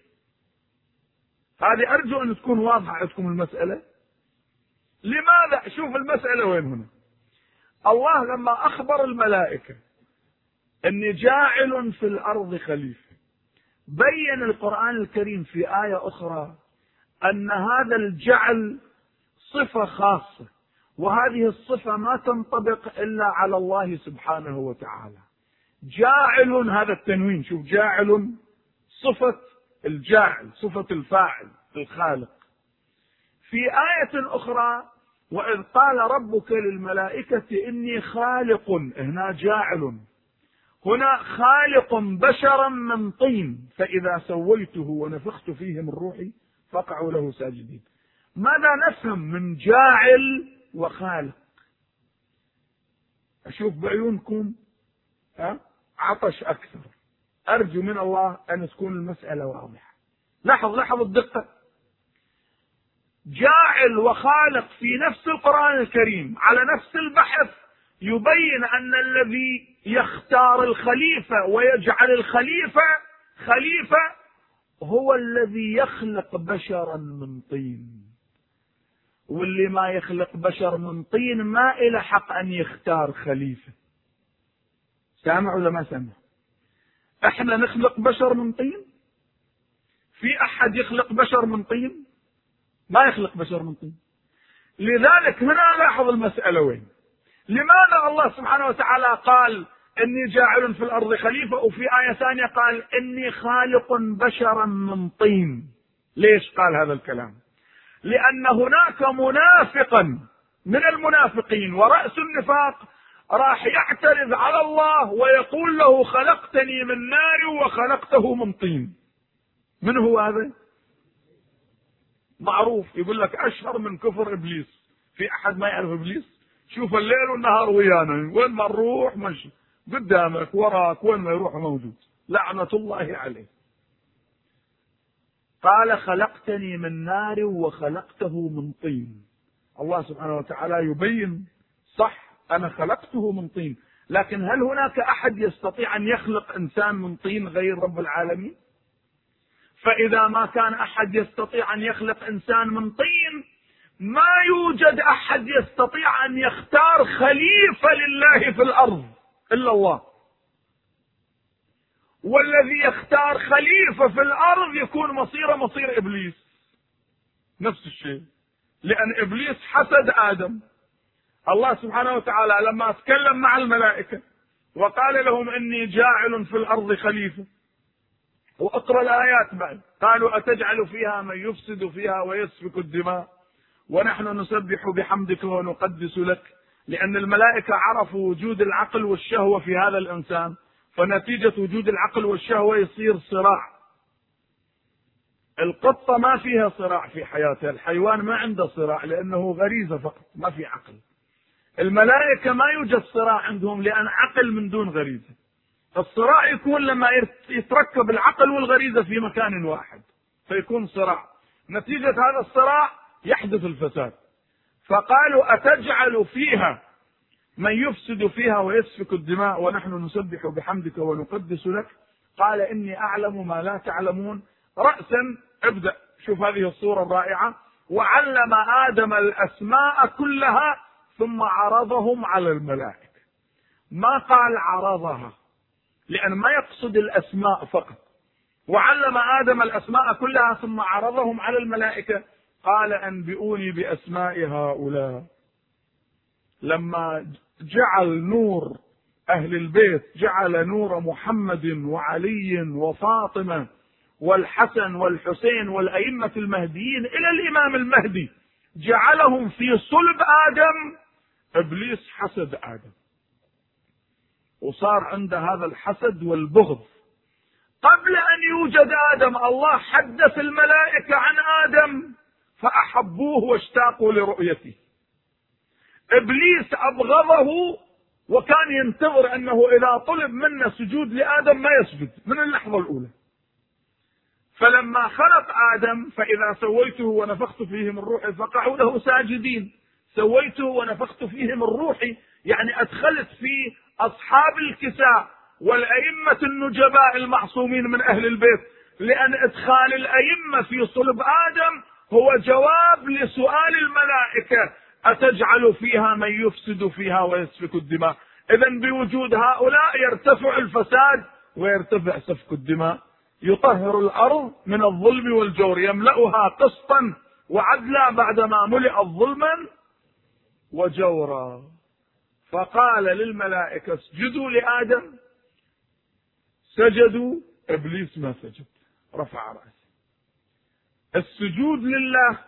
هذه أرجو أن تكون واضحة عندكم المسألة. لماذا؟ شوف المسألة وين هنا. الله لما أخبر الملائكة أني جاعل في الأرض خليفة بين القرآن الكريم في آية أخرى أن هذا الجعل صفة خاصة وهذه الصفة ما تنطبق إلا على الله سبحانه وتعالى. جاعل هذا التنوين شوف جاعل صفة الجاعل صفة الفاعل الخالق. في آية أخرى وإذ قال ربك للملائكة إني خالق هنا جاعل. هنا خالق بشرا من طين فإذا سويته ونفخت فيه من روحي فقعوا له ساجدين. ماذا نفهم من جاعل وخالق؟ أشوف بعيونكم عطش أكثر. أرجو من الله أن تكون المسألة واضحة. لاحظ لاحظ الدقة. جاعل وخالق في نفس القرآن الكريم على نفس البحث يبين أن الذي يختار الخليفة ويجعل الخليفة خليفة هو الذي يخلق بشرا من طين. واللي ما يخلق بشر من طين ما إلى حق أن يختار خليفة. سامع ولا ما سامع؟ إحنا نخلق بشر من طين؟ في أحد يخلق بشر من طين؟ ما يخلق بشر من طين. لذلك هنا لاحظ المسألة وين؟ لماذا الله سبحانه وتعالى قال إني جاعل في الأرض خليفة وفي آية ثانية قال إني خالق بشرا من طين؟ ليش قال هذا الكلام؟ لأن هناك منافقا من المنافقين ورأس النفاق راح يعترض على الله ويقول له خلقتني من نار وخلقته من طين. من هو هذا؟ معروف يقول لك أشهر من كفر إبليس. في أحد ما يعرف إبليس؟ شوف الليل والنهار ويانا. وين ما نروح مشي قدامك وراك وين ما يروح موجود. لعنة الله عليه. قال خلقتني من نار وخلقته من طين. الله سبحانه وتعالى يبين صح أنا خلقته من طين. لكن هل هناك أحد يستطيع أن يخلق إنسان من طين غير رب العالمين؟ فإذا ما كان أحد يستطيع أن يخلق إنسان من طين ما يوجد أحد يستطيع أن يختار خليفة لله في الأرض إلا الله. والذي يختار خليفة في الأرض يكون مصيره مصير إبليس. نفس الشيء. لأن إبليس حسد آدم. الله سبحانه وتعالى لما تكلم مع الملائكة وقال لهم إني جاعل في الأرض خليفة وأقرأ الآيات بعد. قالوا أتجعل فيها من يفسد فيها ويسفك الدماء؟ ونحن نسبح بحمدك ونقدس لك لأن الملائكة عرفوا وجود العقل والشهوة في هذا الإنسان فنتيجة وجود العقل والشهوة يصير صراع. القطة ما فيها صراع في حياتها الحيوان ما عنده صراع لأنه غريزة فقط ما في عقل. الملائكة ما يوجد صراع عندهم لأن عقل من دون غريزة. الصراع يكون لما يتركب العقل والغريزة في مكان واحد. فيكون صراع. نتيجة هذا الصراع يحدث الفساد. فقالوا أتجعل فيها من يفسد فيها ويسفك الدماء ونحن نسبح بحمدك ونقدس لك. قال إني أعلم ما لا تعلمون. رأسا ابدأ. شوف هذه الصورة الرائعة. وعلم آدم الأسماء كلها ثم عرضهم على الملائكة. ما قال عرضها؟ لأن ما يقصد الأسماء فقط. وعلم آدم الأسماء كلها ثم عرضهم على الملائكة. قال أنبئوني بأسماء هؤلاء. لما جعل نور أهل البيت جعل نور محمد وعلي وفاطمة والحسن والحسين والأئمة المهديين إلى الإمام المهدي جعلهم في صلب آدم إبليس حسد آدم. وصار عنده هذا الحسد والبغض. قبل أن يوجد آدم الله حدث الملائكة عن آدم فأحبوه واشتاقوا لرؤيته. إبليس أبغضه وكان ينتظر أنه إذا طلب منا سجود لآدم ما يسجد من اللحظة الأولى. فلما خلق آدم فإذا سويته ونفخت فيه من روحي فقعوا له ساجدين. سويته ونفخت فيه من روحي يعني أدخلت في أصحاب الكساء والأئمة النجباء المعصومين من أهل البيت لأن إدخال الأئمة في صلب آدم هو جواب لسؤال الملائكة أتجعل فيها من يفسد فيها ويسفك الدماء؟ إذا بوجود هؤلاء يرتفع الفساد ويرتفع سفك الدماء يطهر الأرض من الظلم والجور يملأها قسطا وعدلا بعدما ملئت ظلما وجورا. فقال للملائكة اسجدوا لآدم. سجدوا إبليس ما سجد. رفع رأسه. السجود لله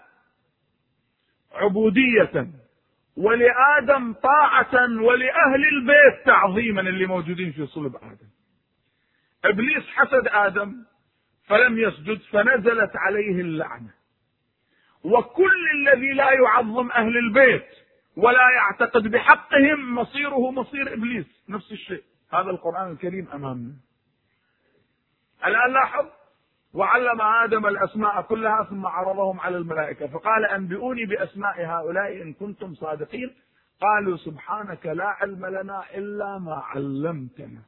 عبودية ولآدم طاعة ولأهل البيت تعظيما اللي موجودين في صلب آدم. إبليس حسد آدم فلم يسجد فنزلت عليه اللعنة. وكل الذي لا يعظم أهل البيت ولا يعتقد بحقهم مصيره مصير إبليس. نفس الشيء. هذا القرآن الكريم أمامنا الآن لاحظ. وعلم آدم الأسماء كلها ثم عرضهم على الملائكة. فقال أنبئوني بأسماء هؤلاء إن كنتم صادقين. قالوا سبحانك لا علم لنا إلا ما علمتنا.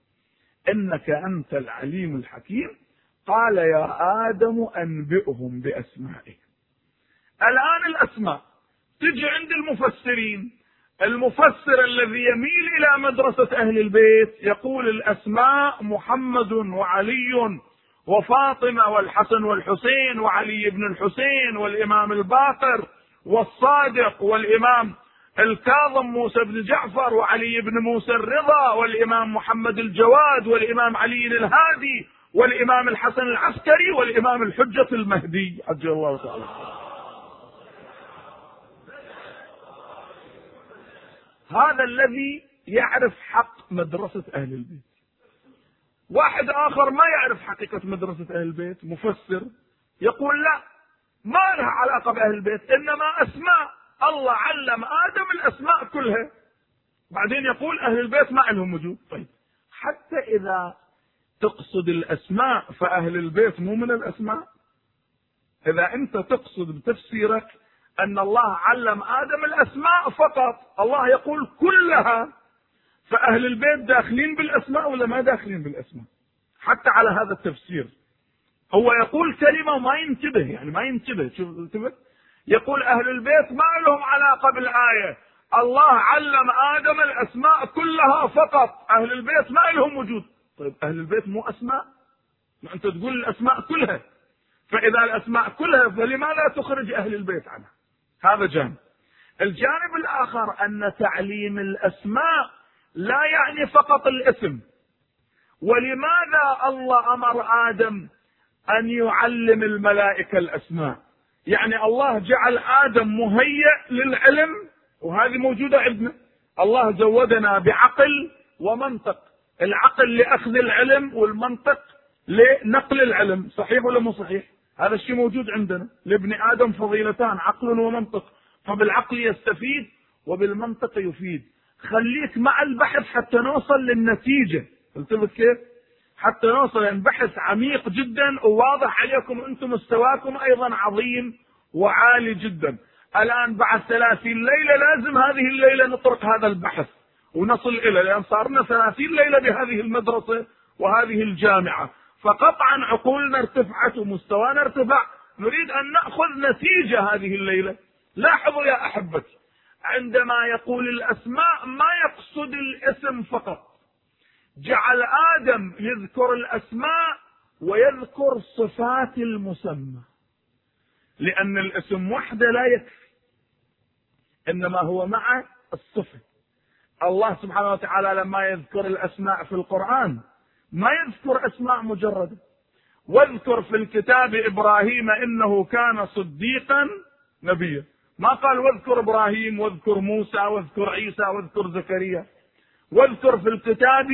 إنك أنت العليم الحكيم. قال يا آدم أنبئهم بأسمائهم الآن الأسماء. تجي عند المفسرين. المفسر الذي يميل إلى مدرسة أهل البيت يقول الأسماء محمد وعلي وفاطمة والحسن والحسين وعلي بن الحسين والإمام الباقر والصادق والإمام الكاظم موسى بن جعفر وعلي بن موسى الرضا والإمام محمد الجواد والإمام علي الهادي والإمام الحسن العسكري والإمام الحجة المهدي. عجل الله تعالى. هذا الذي يعرف حق مدرسة أهل البيت. واحد آخر ما يعرف حقيقة مدرسة أهل البيت مفسر يقول لا ما لها علاقة بأهل البيت إنما أسماء. الله علم آدم الأسماء كلها. بعدين يقول أهل البيت ما لهم وجود. طيب حتى إذا تقصد الأسماء فأهل البيت مو من الأسماء. إذا أنت تقصد بتفسيرك أن الله علم آدم الأسماء فقط. الله يقول كلها. فأهل البيت داخلين بالأسماء ولا ما داخلين بالأسماء؟ حتى على هذا التفسير. هو يقول كلمة وما ينتبه يعني ما ينتبه. شوف انتبه. يقول أهل البيت ما لهم علاقة بالآية. الله علم آدم الأسماء كلها فقط. أهل البيت ما لهم وجود. طيب أهل البيت مو أسماء؟ ما أنت تقول الأسماء كلها. فإذا الأسماء كلها فلماذا تخرج أهل البيت عنها؟ هذا جانب. الجانب الآخر أن تعليم الأسماء لا يعني فقط الاسم. ولماذا الله أمر آدم أن يعلم الملائكة الأسماء؟ يعني الله جعل آدم مهيئ للعلم وهذه موجودة عندنا. الله زودنا بعقل ومنطق. العقل لأخذ العلم والمنطق لنقل العلم صحيح ولا مو صحيح؟ هذا الشيء موجود عندنا. لابن آدم فضيلتان عقل ومنطق. فبالعقل يستفيد وبالمنطق يفيد. خليك مع البحث حتى نوصل للنتيجة. انتبه كيف؟ حتى نوصل. لأن بحث عميق جدا وواضح عليكم أنتم مستواكم أيضا عظيم وعالي جدا. الآن بعد ثلاثين ليلة لازم هذه الليلة نطرق هذا البحث ونصل إلى لأن صار لنا ثلاثين ليلة بهذه المدرسة وهذه الجامعة. فقطعا عقولنا ارتفعت ومستوانا ارتفع نريد أن نأخذ نتيجة هذه الليلة. لاحظوا يا أحبتي عندما يقول الأسماء ما يقصد الاسم فقط. جعل آدم يذكر الأسماء ويذكر صفات المسمى. لأن الاسم وحده لا يكفي. إنما هو مع الصفة. الله سبحانه وتعالى لما يذكر الأسماء في القرآن ما يذكر أسماء مجرده واذكر في الكتاب إبراهيم إنه كان صديقا نبيا. ما قال واذكر إبراهيم واذكر موسى واذكر عيسى واذكر زكريا. واذكر في الكتاب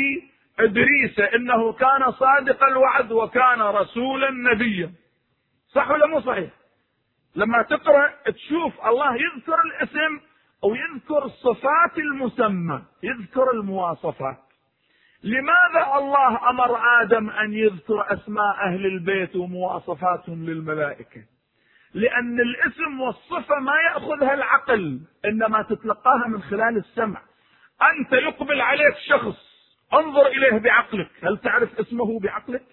إدريس إنه كان صادق الوعد وكان رسولا نبيا. صح ولا مو صحيح؟ لما تقرأ تشوف الله يذكر الاسم أو يذكر صفات المسمى يذكر المواصفات. لماذا الله أمر آدم أن يذكر أسماء أهل البيت ومواصفاتهم للملائكة؟ لأن الاسم والصفة ما يأخذها العقل إنما تتلقاها من خلال السمع. أنت يقبل عليك شخص انظر إليه بعقلك. هل تعرف اسمه بعقلك؟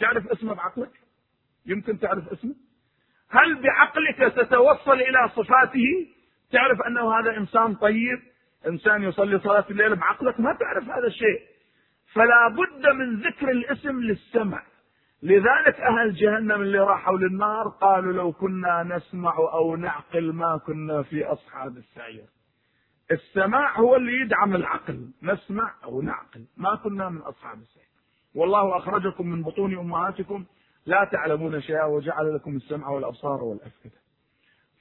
تعرف اسمه بعقلك؟ يمكن تعرف اسمه؟ هل بعقلك تتوصل إلى صفاته؟ تعرف أنه هذا إنسان طيب؟ إنسان يصلي صلاة الليل بعقلك؟ ما تعرف هذا الشيء. فلا بد من ذكر الاسم للسمع. لذلك أهل جهنم اللي راحوا للنار قالوا لو كنا نسمع أو نعقل ما كنا في أصحاب السعير. السماع هو اللي يدعم العقل نسمع أو نعقل ما كنا من أصحاب السعير. والله أخرجكم من بطون أمهاتكم لا تعلمون شيئا وجعل لكم السمع والأبصار والأفئدة.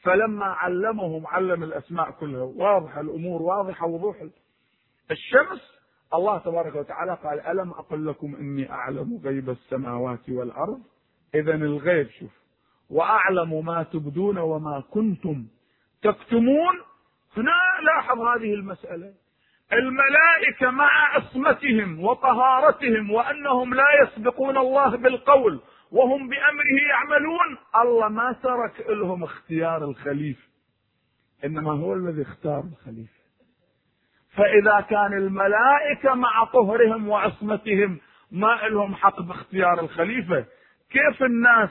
فلما علمهم علم الأسماء كلها واضحه الأمور واضحه وضوح الشمس الله تبارك وتعالى قال ألم أقل لكم إني أعلم غيب السماوات والأرض؟ اذا الغيب شوف وأعلم ما تبدون وما كنتم تكتمون. هنا لاحظ هذه المسألة. الملائكة مع عصمتهم وطهارتهم وأنهم لا يسبقون الله بالقول وهم بأمره يعملون الله ما ترك لهم اختيار الخليفة إنما هو الذي اختار الخليفة. فإذا كان الملائكة مع طهرهم وعصمتهم ما لهم حق باختيار الخليفة. كيف الناس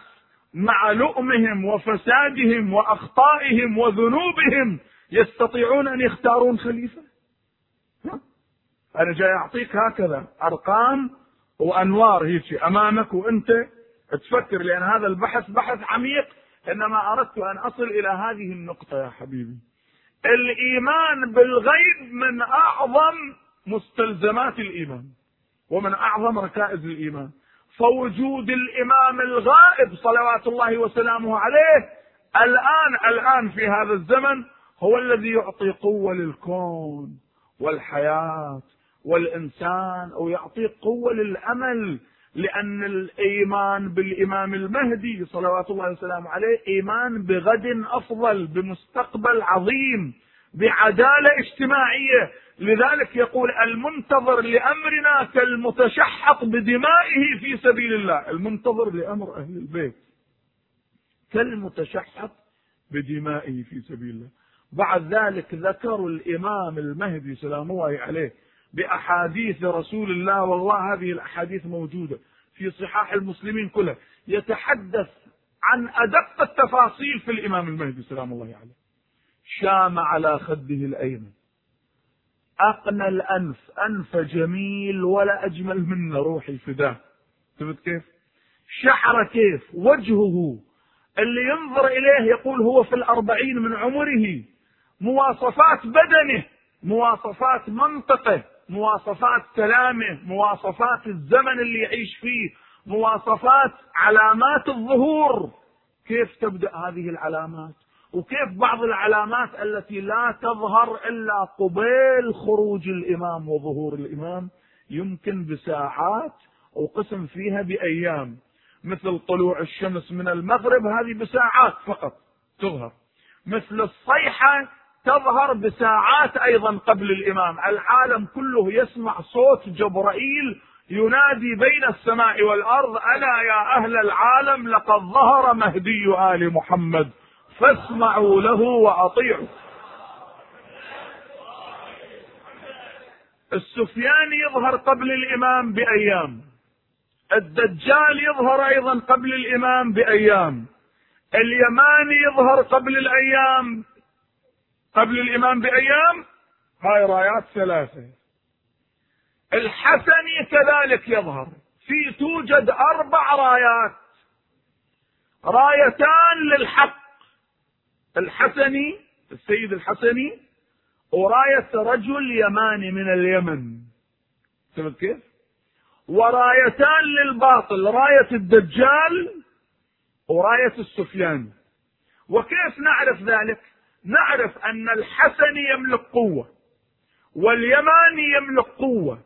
مع لؤمهم وفسادهم وأخطائهم وذنوبهم يستطيعون أن يختارون خليفة؟ أنا جاي أعطيك هكذا أرقام وأنوار هيك أمامك وأنت تفكر لأن هذا البحث بحث عميق إنما أردت أن أصل إلى هذه النقطة يا حبيبي. الإيمان بالغيب من أعظم مستلزمات الإيمان ومن أعظم ركائز الإيمان. فوجود الإمام الغائب صلوات الله وسلامه عليه الآن الآن في هذا الزمن هو الذي يعطي قوة للكون والحياة والإنسان أو يعطي قوة للأمل لأن الإيمان بالإمام المهدي صلوات الله وسلامه عليه إيمان بغد أفضل بمستقبل عظيم بعدالة اجتماعية. لذلك يقول المنتظر لأمرنا كالمتشحط بدمائه في سبيل الله. المنتظر لأمر أهل البيت كالمتشحط بدمائه في سبيل الله. بعد ذلك ذكروا الإمام المهدي سلام الله عليه بأحاديث رسول الله والله هذه الأحاديث موجودة في صحاح المسلمين كلها. يتحدث عن أدق التفاصيل في الإمام المهدي سلام الله عليه. شام على خده الأيمن. أقنى الأنف أنف جميل ولا أجمل منه روحي فداه شفت كيف؟ شعر كيف؟ وجهه اللي ينظر إليه يقول هو في الأربعين من عمره مواصفات بدنه مواصفات منطقه. مواصفات كلامه مواصفات الزمن اللي يعيش فيه مواصفات علامات الظهور. كيف تبدأ هذه العلامات؟ وكيف بعض العلامات التي لا تظهر إلا قبيل خروج الإمام وظهور الإمام؟ يمكن بساعات وقسم فيها بأيام. مثل طلوع الشمس من المغرب هذه بساعات فقط تظهر. مثل الصيحة تظهر بساعات أيضا قبل الإمام. العالم كله يسمع صوت جبرائيل ينادي بين السماء والأرض ألا يا أهل العالم لقد ظهر مهدي آل محمد فاسمعوا له وأطيعوا. السفياني يظهر قبل الإمام بأيام. الدجال يظهر أيضا قبل الإمام بأيام. اليماني يظهر قبل الأيام قبل الامام بأيام؟ هاي رايات ثلاثة. الحسني كذلك يظهر. في توجد أربع رايات. رايتان للحق. الحسني السيد الحسني وراية رجل يماني من اليمن. فهمت كيف؟ ورايتان للباطل. راية الدجال وراية السفيان. وكيف نعرف ذلك؟ نعرف أن الحسني يملك قوة واليماني يملك قوة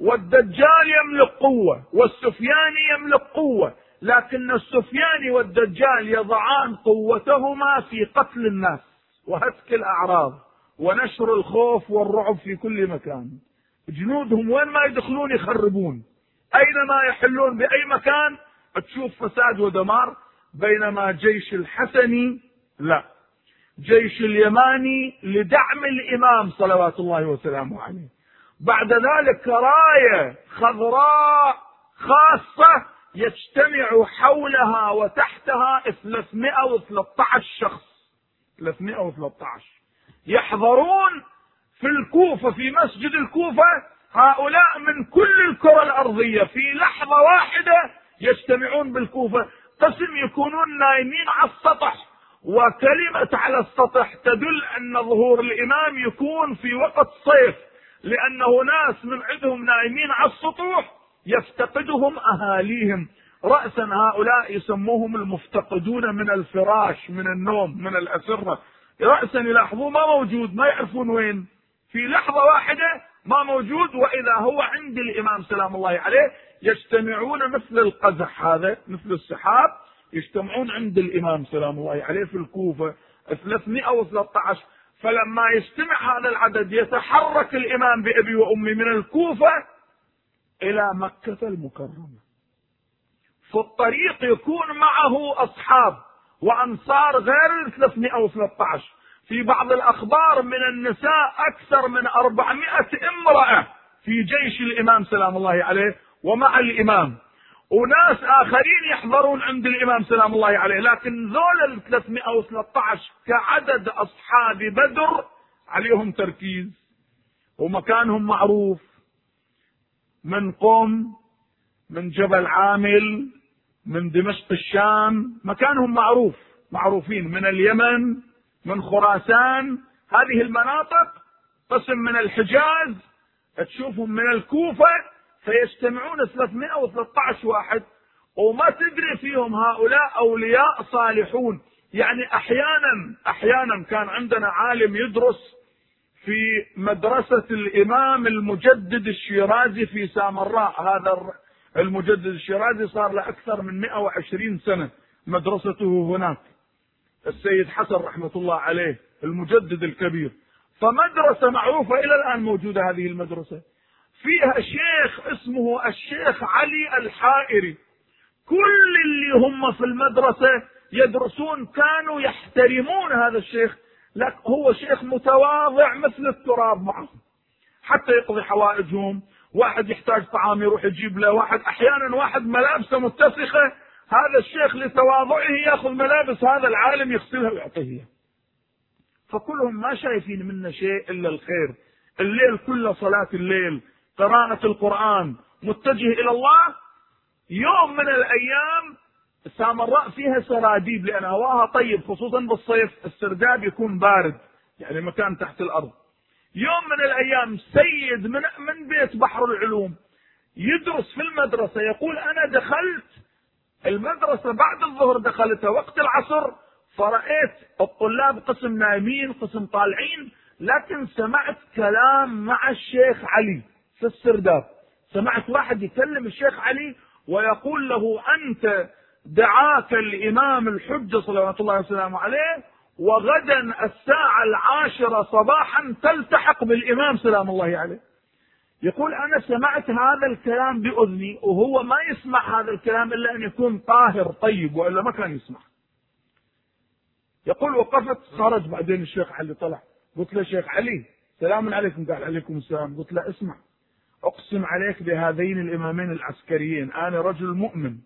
والدجال يملك قوة والسفياني يملك قوة لكن السفياني والدجال يضعان قوتهما في قتل الناس وهتك الأعراض ونشر الخوف والرعب في كل مكان. جنودهم وين ما يدخلون يخربون. اينما يحلون بأي مكان؟ تشوف فساد ودمار. بينما جيش الحسني لا. جيش اليماني لدعم الإمام صلوات الله وسلامه عليه. بعد ذلك رايه خضراء خاصة يجتمع حولها وتحتها 313 شخص. 313 يحضرون في الكوفة في مسجد الكوفة هؤلاء من كل الكرة الأرضية. في لحظة واحدة يجتمعون بالكوفة. قسم يكونون نايمين على السطح. وكلمة على السطح تدل أن ظهور الإمام يكون في وقت صيف لأنه ناس من عندهم نايمين على السطوح يفتقدهم أهاليهم. راسا هؤلاء يسموهم المفتقدون من الفراش من النوم من الأسرة. راسا يلاحظوه ما موجود ما يعرفون وين. في لحظة واحدة ما موجود وإذا هو عند الإمام سلام الله عليه يجتمعون مثل القزح هذا مثل السحاب يجتمعون عند الإمام سلام الله عليه في الكوفة 313 فلما يجتمع هذا العدد يتحرك الإمام بأبي وأمي من الكوفة إلى مكة المكرمة. في الطريق يكون معه أصحاب وأنصار غير ال 313 في بعض الأخبار من النساء أكثر من 400 امرأة في جيش الإمام سلام الله عليه ومع الإمام. وناس آخرين يحضرون عند الإمام سلام الله عليه لكن ذول ال 313 كعدد أصحاب بدر عليهم تركيز ومكانهم معروف من قم من جبل عامل من دمشق الشام مكانهم معروف معروفين من اليمن من خراسان هذه المناطق قسم من الحجاز تشوفهم من الكوفة فيجتمعون 313 واحد وما تدري فيهم هؤلاء أولياء صالحون. يعني أحيانا أحيانا كان عندنا عالم يدرس في مدرسة الإمام المجدد الشيرازي في سامراء. هذا المجدد الشيرازي صار له أكثر من 120 سنة مدرسته هناك. السيد حسن رحمة الله عليه المجدد الكبير. فمدرسة معروفة إلى الآن موجودة هذه المدرسة. فيها شيخ اسمه الشيخ علي الحائري. كل اللي هم في المدرسة يدرسون كانوا يحترمون هذا الشيخ لكن هو شيخ متواضع مثل التراب معهم حتى يقضي حوائجهم واحد يحتاج طعام يروح يجيب له واحد أحيانا واحد ملابسه متسخة هذا الشيخ لتواضعه يأخذ ملابس هذا العالم يغسلها ويعطيها فكلهم ما شايفين منا شيء إلا الخير. الليل كله صلاة الليل. قراءة القرآن متجه إلى الله يوم من الأيام السامراء فيها سراديب لأن هواها طيب خصوصا بالصيف السرداب يكون بارد يعني مكان تحت الأرض. يوم من الأيام سيد من من بيت بحر العلوم يدرس في المدرسة يقول أنا دخلت المدرسة بعد الظهر دخلتها وقت العصر فرأيت الطلاب قسم نايمين قسم طالعين لكن سمعت كلام مع الشيخ علي. في السرداب. سمعت واحد يكلم الشيخ علي ويقول له أنت دعاك الإمام الحجة صلوات الله وسلامه عليه وغدا الساعة العاشرة صباحا تلتحق بالإمام سلام الله عليه. يقول أنا سمعت هذا الكلام بأذني وهو ما يسمع هذا الكلام إلا أن يكون طاهر طيب وإلا ما كان يسمع. يقول وقفت خرج بعدين الشيخ علي طلع. قلت له شيخ علي سلام عليكم قال عليكم السلام. قلت له اسمع. أقسم عليك بهذين الإمامين العسكريين. أنا رجل مؤمن.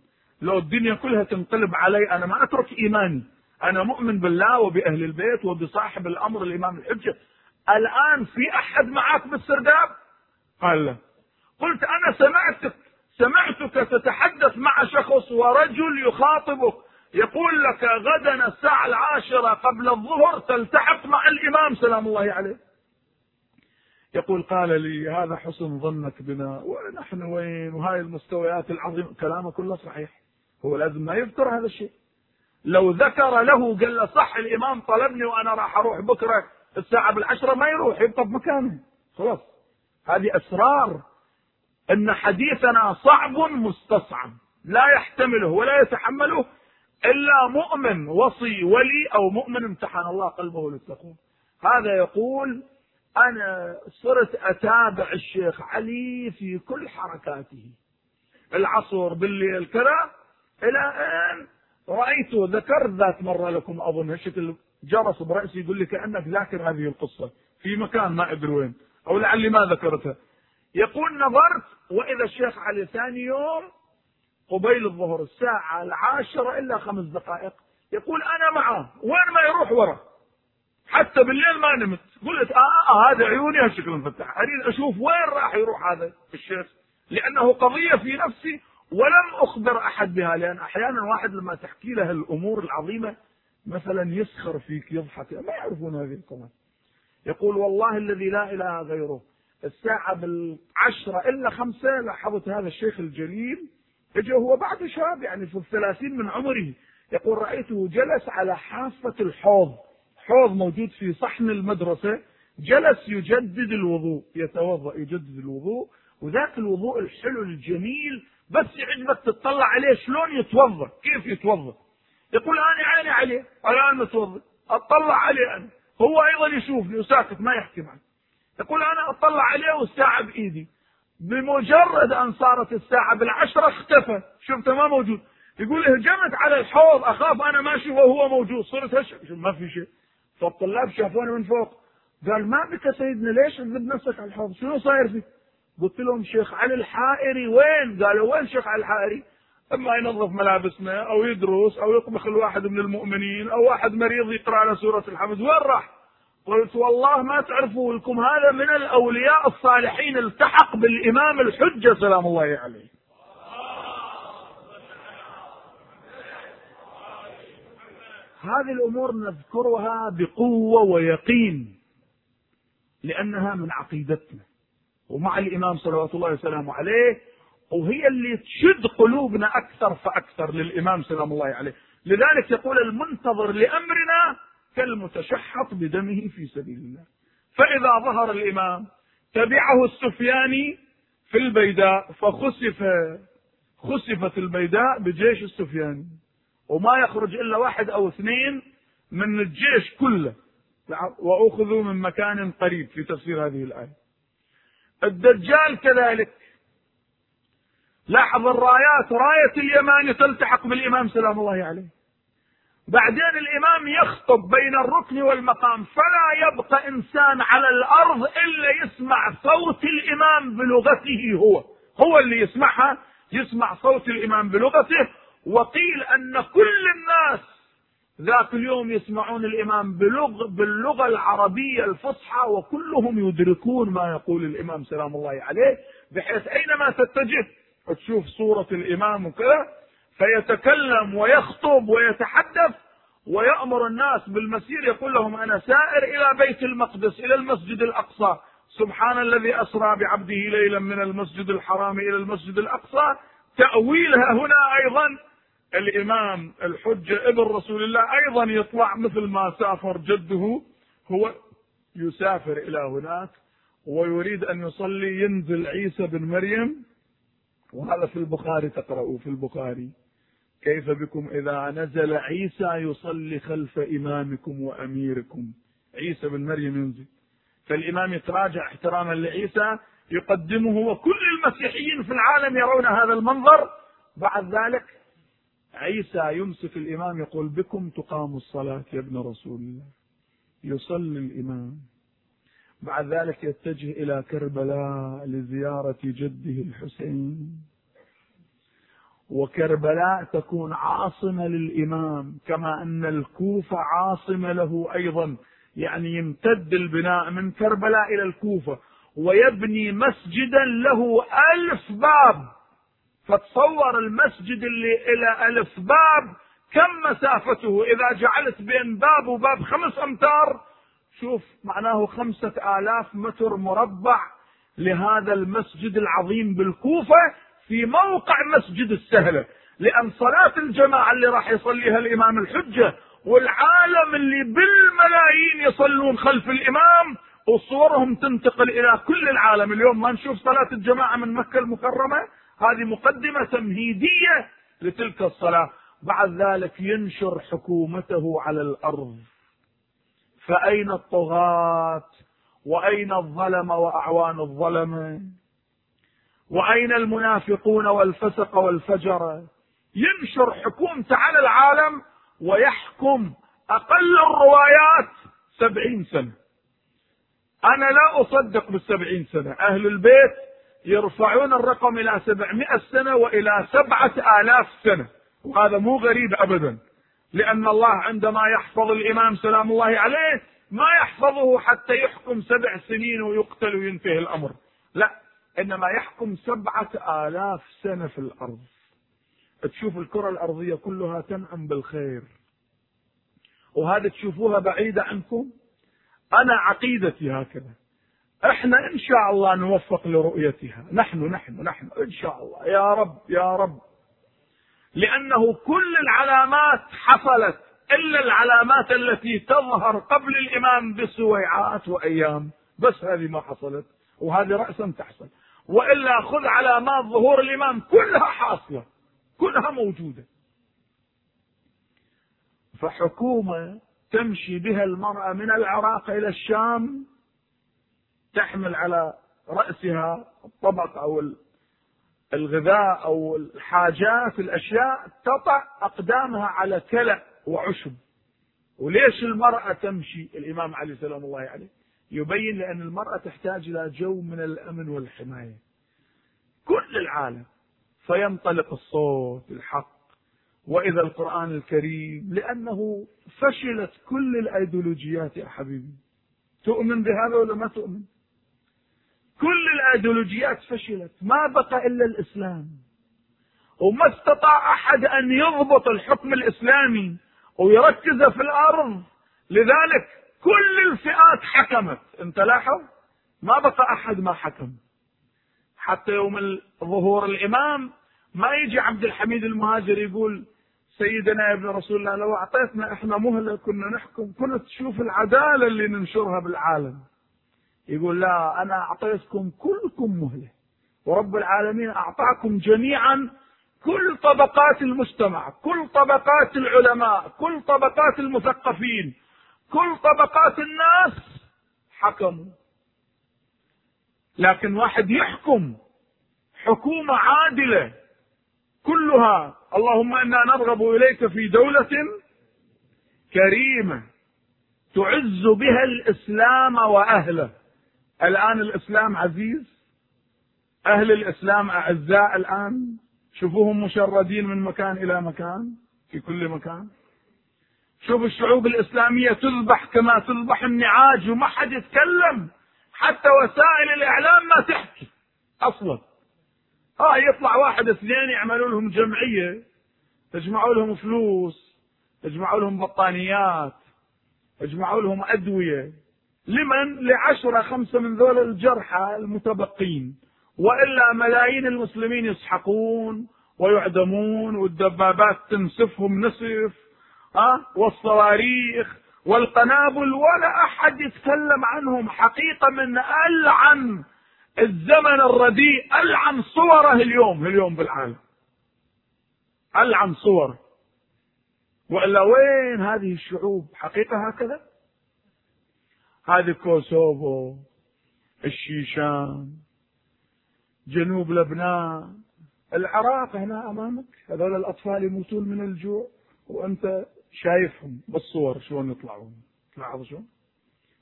لو الدنيا كلها تنقلب علي أنا ما أترك إيماني. أنا مؤمن بالله وبأهل البيت وبصاحب الأمر الإمام الحجة. الآن في أحد معك بالسرداب؟ قال لا. قلت أنا سمعتك. سمعتك تتحدث مع شخص ورجل يخاطبك. يقول لك غدا الساعة العاشرة قبل الظهر تلتحق مع الإمام. سلام الله عليه. يقول قال لي هذا حسن ظنك بنا ونحن وين وهاي المستويات العظيمة. كلامه كله صحيح. هو لازم ما يذكر هذا الشيء. لو ذكر له قال له صح الإمام طلبني وأنا راح أروح بكرة الساعة بالعشرة ما يروح يبقى بمكانه خلاص. هذه أسرار أن حديثنا صعب مستصعب. لا يحتمله ولا يتحمله إلا مؤمن وصي ولي أو مؤمن امتحن الله قلبه للتقوى. هذا يقول أنا صرت أتابع الشيخ علي في كل حركاته. العصر بالليل كذا إلى أن رأيته ذكرت ذات مرة لكم أظن هالشكل جرس برأسي يقول لي كأنك ذاكر هذه القصة في مكان ما أدري وين. أو لعلي ما ذكرتها. يقول نظرت وإذا الشيخ علي ثاني يوم قبيل الظهر الساعة العاشرة إلا خمس دقائق. يقول أنا معه. وين ما يروح ورا. حتى بالليل ما نمت. قلت آه, آه هذا عيوني هالشكل مفتح أريد أشوف وين راح يروح هذا الشيخ لأنه قضية في نفسي ولم أخبر أحد بها لأن أحيانا واحد لما تحكي له الأمور العظيمة مثلا يسخر فيك يضحك. ما يعرفون هذه القضايا. يقول والله الذي لا إله غيره. الساعة بالعشرة إلا خمسة لاحظت هذا الشيخ الجليل اجى هو بعد شاب يعني في الثلاثين من عمره يقول رأيته جلس على حافة الحوض. حوض موجود في صحن المدرسة جلس يجدد الوضوء يتوضأ يجدد الوضوء وذاك الوضوء الحلو الجميل بس يعجبك تطلع عليه شلون يتوضأ كيف يتوضأ؟ يقول أنا عيني عليه الان متوضا أطلع عليه أنا. هو أيضا يشوفني وساكت ما يحكي معي. يقول أنا أطلع عليه والساعة بإيدي. بمجرد أن صارت الساعة بالعشرة اختفى. شفته ما موجود. يقول هجمت على الحوض أخاف أنا ماشي وهو موجود. صرت هش ما في شيء. فالطلاب شافوني من فوق. قال ما بك سيدنا ليش تذب نفسك على الحوض؟ شنو صاير فيك؟ قلت لهم شيخ علي الحائري وين؟ قالوا وين شيخ علي الحائري؟ أما ينظف ملابسنا أو يدرس أو يطبخ الواحد من المؤمنين أو واحد مريض يقرأ له سورة الحمد. وين راح؟ قلت والله ما تعرفوا لكم هذا من الأولياء الصالحين التحق بالإمام الحجة سلام الله عليه. هذه الأمور نذكرها بقوة ويقين لأنها من عقيدتنا. ومع الإمام صلوات الله وسلامه عليه وهي اللي تشد قلوبنا أكثر فأكثر للإمام سلام الله عليه. لذلك يقول المنتظر لأمرنا كالمتشحط بدمه في سبيل الله. فإذا ظهر الإمام تبعه السفياني في البيداء فخسف خسفت البيداء بجيش السفياني. وما يخرج إلا واحد أو اثنين من الجيش كله. وأخذوا من مكان قريب في تفسير هذه الآية. الدجال كذلك. لاحظ الرايات راية اليماني تلتحق بالإمام سلام الله عليه. بعدين الإمام يخطب بين الركن والمقام فلا يبقى إنسان على الأرض إلا يسمع صوت الإمام بلغته هو. هو اللي يسمعها يسمع صوت الإمام بلغته وقيل أن كل الناس ذاك اليوم يسمعون الإمام بلغ باللغة العربية الفصحى وكلهم يدركون ما يقول الإمام سلام الله عليه بحيث أينما تتجه تشوف صورة الإمام وكذا فيتكلم ويخطب ويتحدث ويأمر الناس بالمسير يقول لهم أنا سائر إلى بيت المقدس إلى المسجد الأقصى. سبحان الذي أسرى بعبده ليلا من المسجد الحرام إلى المسجد الأقصى. تأويلها هنا أيضا الإمام الحجة ابن رسول الله أيضا يطلع مثل ما سافر جده هو يسافر إلى هناك ويريد أن يصلي ينزل عيسى بن مريم. وهذا في البخاري تقرأوا في البخاري. كيف بكم إذا نزل عيسى يصلي خلف إمامكم وأميركم؟ عيسى بن مريم ينزل. فالإمام يتراجع احتراما لعيسى يقدمه وكل المسيحيين في العالم يرون هذا المنظر. بعد ذلك عيسى يمسك الإمام يقول بكم تقام الصلاة يا ابن رسول الله. يصلي الإمام. بعد ذلك يتجه إلى كربلاء لزيارة جده الحسين. وكربلاء تكون عاصمة للإمام كما أن الكوفة عاصمة له أيضا. يعني يمتد البناء من كربلاء إلى الكوفة ويبني مسجدا له ألف باب. فتصور المسجد اللي إلى ألف باب كم مسافته؟ إذا جعلت بين باب وباب خمس أمتار شوف معناه خمسة آلاف متر مربع لهذا المسجد العظيم بالكوفة في موقع مسجد السهلة لأن صلاة الجماعة اللي راح يصليها الإمام الحجة والعالم اللي بالملايين يصلون خلف الإمام وصورهم تنتقل إلى كل العالم. اليوم ما نشوف صلاة الجماعة من مكة المكرمة هذه مقدمة تمهيدية لتلك الصلاة. بعد ذلك ينشر حكومته على الأرض. فأين الطغاة؟ وأين الظلمة وأعوان الظلمة وأين المنافقون والفسق والفجر؟ ينشر حكومته على العالم ويحكم أقل الروايات سبعين سنة. أنا لا أصدق بالسبعين سنة. أهل البيت يرفعون الرقم إلى سبعمائة سنة وإلى سبعة آلاف سنة. وهذا مو غريب أبدا. لأن الله عندما يحفظ الإمام سلام الله عليه ما يحفظه حتى يحكم سبع سنين ويقتل وينتهي الأمر. لا إنما يحكم سبعة آلاف سنة في الأرض. تشوف الكرة الأرضية كلها تنعم بالخير. وهذا تشوفوها بعيدة عنكم. أنا عقيدتي هكذا. إحنا ان شاء الله نوفق لرؤيتها. نحن نحن نحن. ان شاء الله. يا رب يا رب. لأنه كل العلامات حصلت إلا العلامات التي تظهر قبل الإمام بسويعات وأيام. بس هذه ما حصلت وهذه راسا تحصل. وإلا خذ علامات ظهور الإمام كلها حاصلة كلها موجودة. فحكومة تمشي بها المرأة من العراق إلى الشام تحمل على رأسها الطبق أو الغذاء أو الحاجات الأشياء تضع أقدامها على كلأ وعشب. وليش المرأة تمشي؟ الإمام علي سلام الله عليه يبين لأن المرأة تحتاج إلى جو من الأمن والحماية. كل العالم فينطلق الصوت الحق وإذا القرآن الكريم لأنه فشلت كل الأيديولوجيات يا حبيبي. تؤمن بهذا ولا ما تؤمن؟ كل الآيديولوجيات فشلت ما بقى إلا الإسلام. وما استطاع أحد أن يضبط الحكم الإسلامي ويركزه في الأرض. لذلك كل الفئات حكمت. أنت لاحظ؟ ما بقى أحد ما حكم. حتى يوم ظهور الإمام ما يجي عبد الحميد المهاجر يقول سيدنا يا ابن رسول الله لو أعطيتنا إحنا مهلة كنا نحكم كنت تشوف العدالة اللي ننشرها بالعالم. يقول لا أنا أعطيتكم كلكم مهلة. ورب العالمين أعطاكم جميعا كل طبقات المجتمع كل طبقات العلماء كل طبقات المثقفين كل طبقات الناس حكموا. لكن واحد يحكم حكومة عادلة كلها اللهم إنا نرغب إليك في دولة كريمة تعز بها الإسلام وأهله. الآن الإسلام عزيز؟ أهل الإسلام أعزاء الآن؟ شوفوهم مشردين من مكان إلى مكان في كل مكان. شوف الشعوب الإسلامية تذبح كما تذبح النعاج وما حد يتكلم. حتى وسائل الإعلام ما تحكي. أصلا. ها يطلع واحد اثنين يعملوا لهم جمعية يجمعوا لهم فلوس يجمعوا لهم بطانيات يجمعوا لهم أدوية. لمن؟ لعشرة خمسة من ذول الجرحى المتبقين. وإلا ملايين المسلمين يسحقون ويعدمون والدبابات تنسفهم نسف ها؟ والصواريخ والقنابل ولا أحد يتكلم عنهم. حقيقة من ألعن الزمن الرديء ألعن صوره اليوم اليوم بالعالم. ألعن صور. وإلا وين هذه الشعوب؟ حقيقة هكذا؟ هذه كوسوفو الشيشان جنوب لبنان. العراق هنا أمامك هذول الأطفال يموتون من الجوع وأنت شايفهم بالصور شلون يطلعون. تلاحظ شلون؟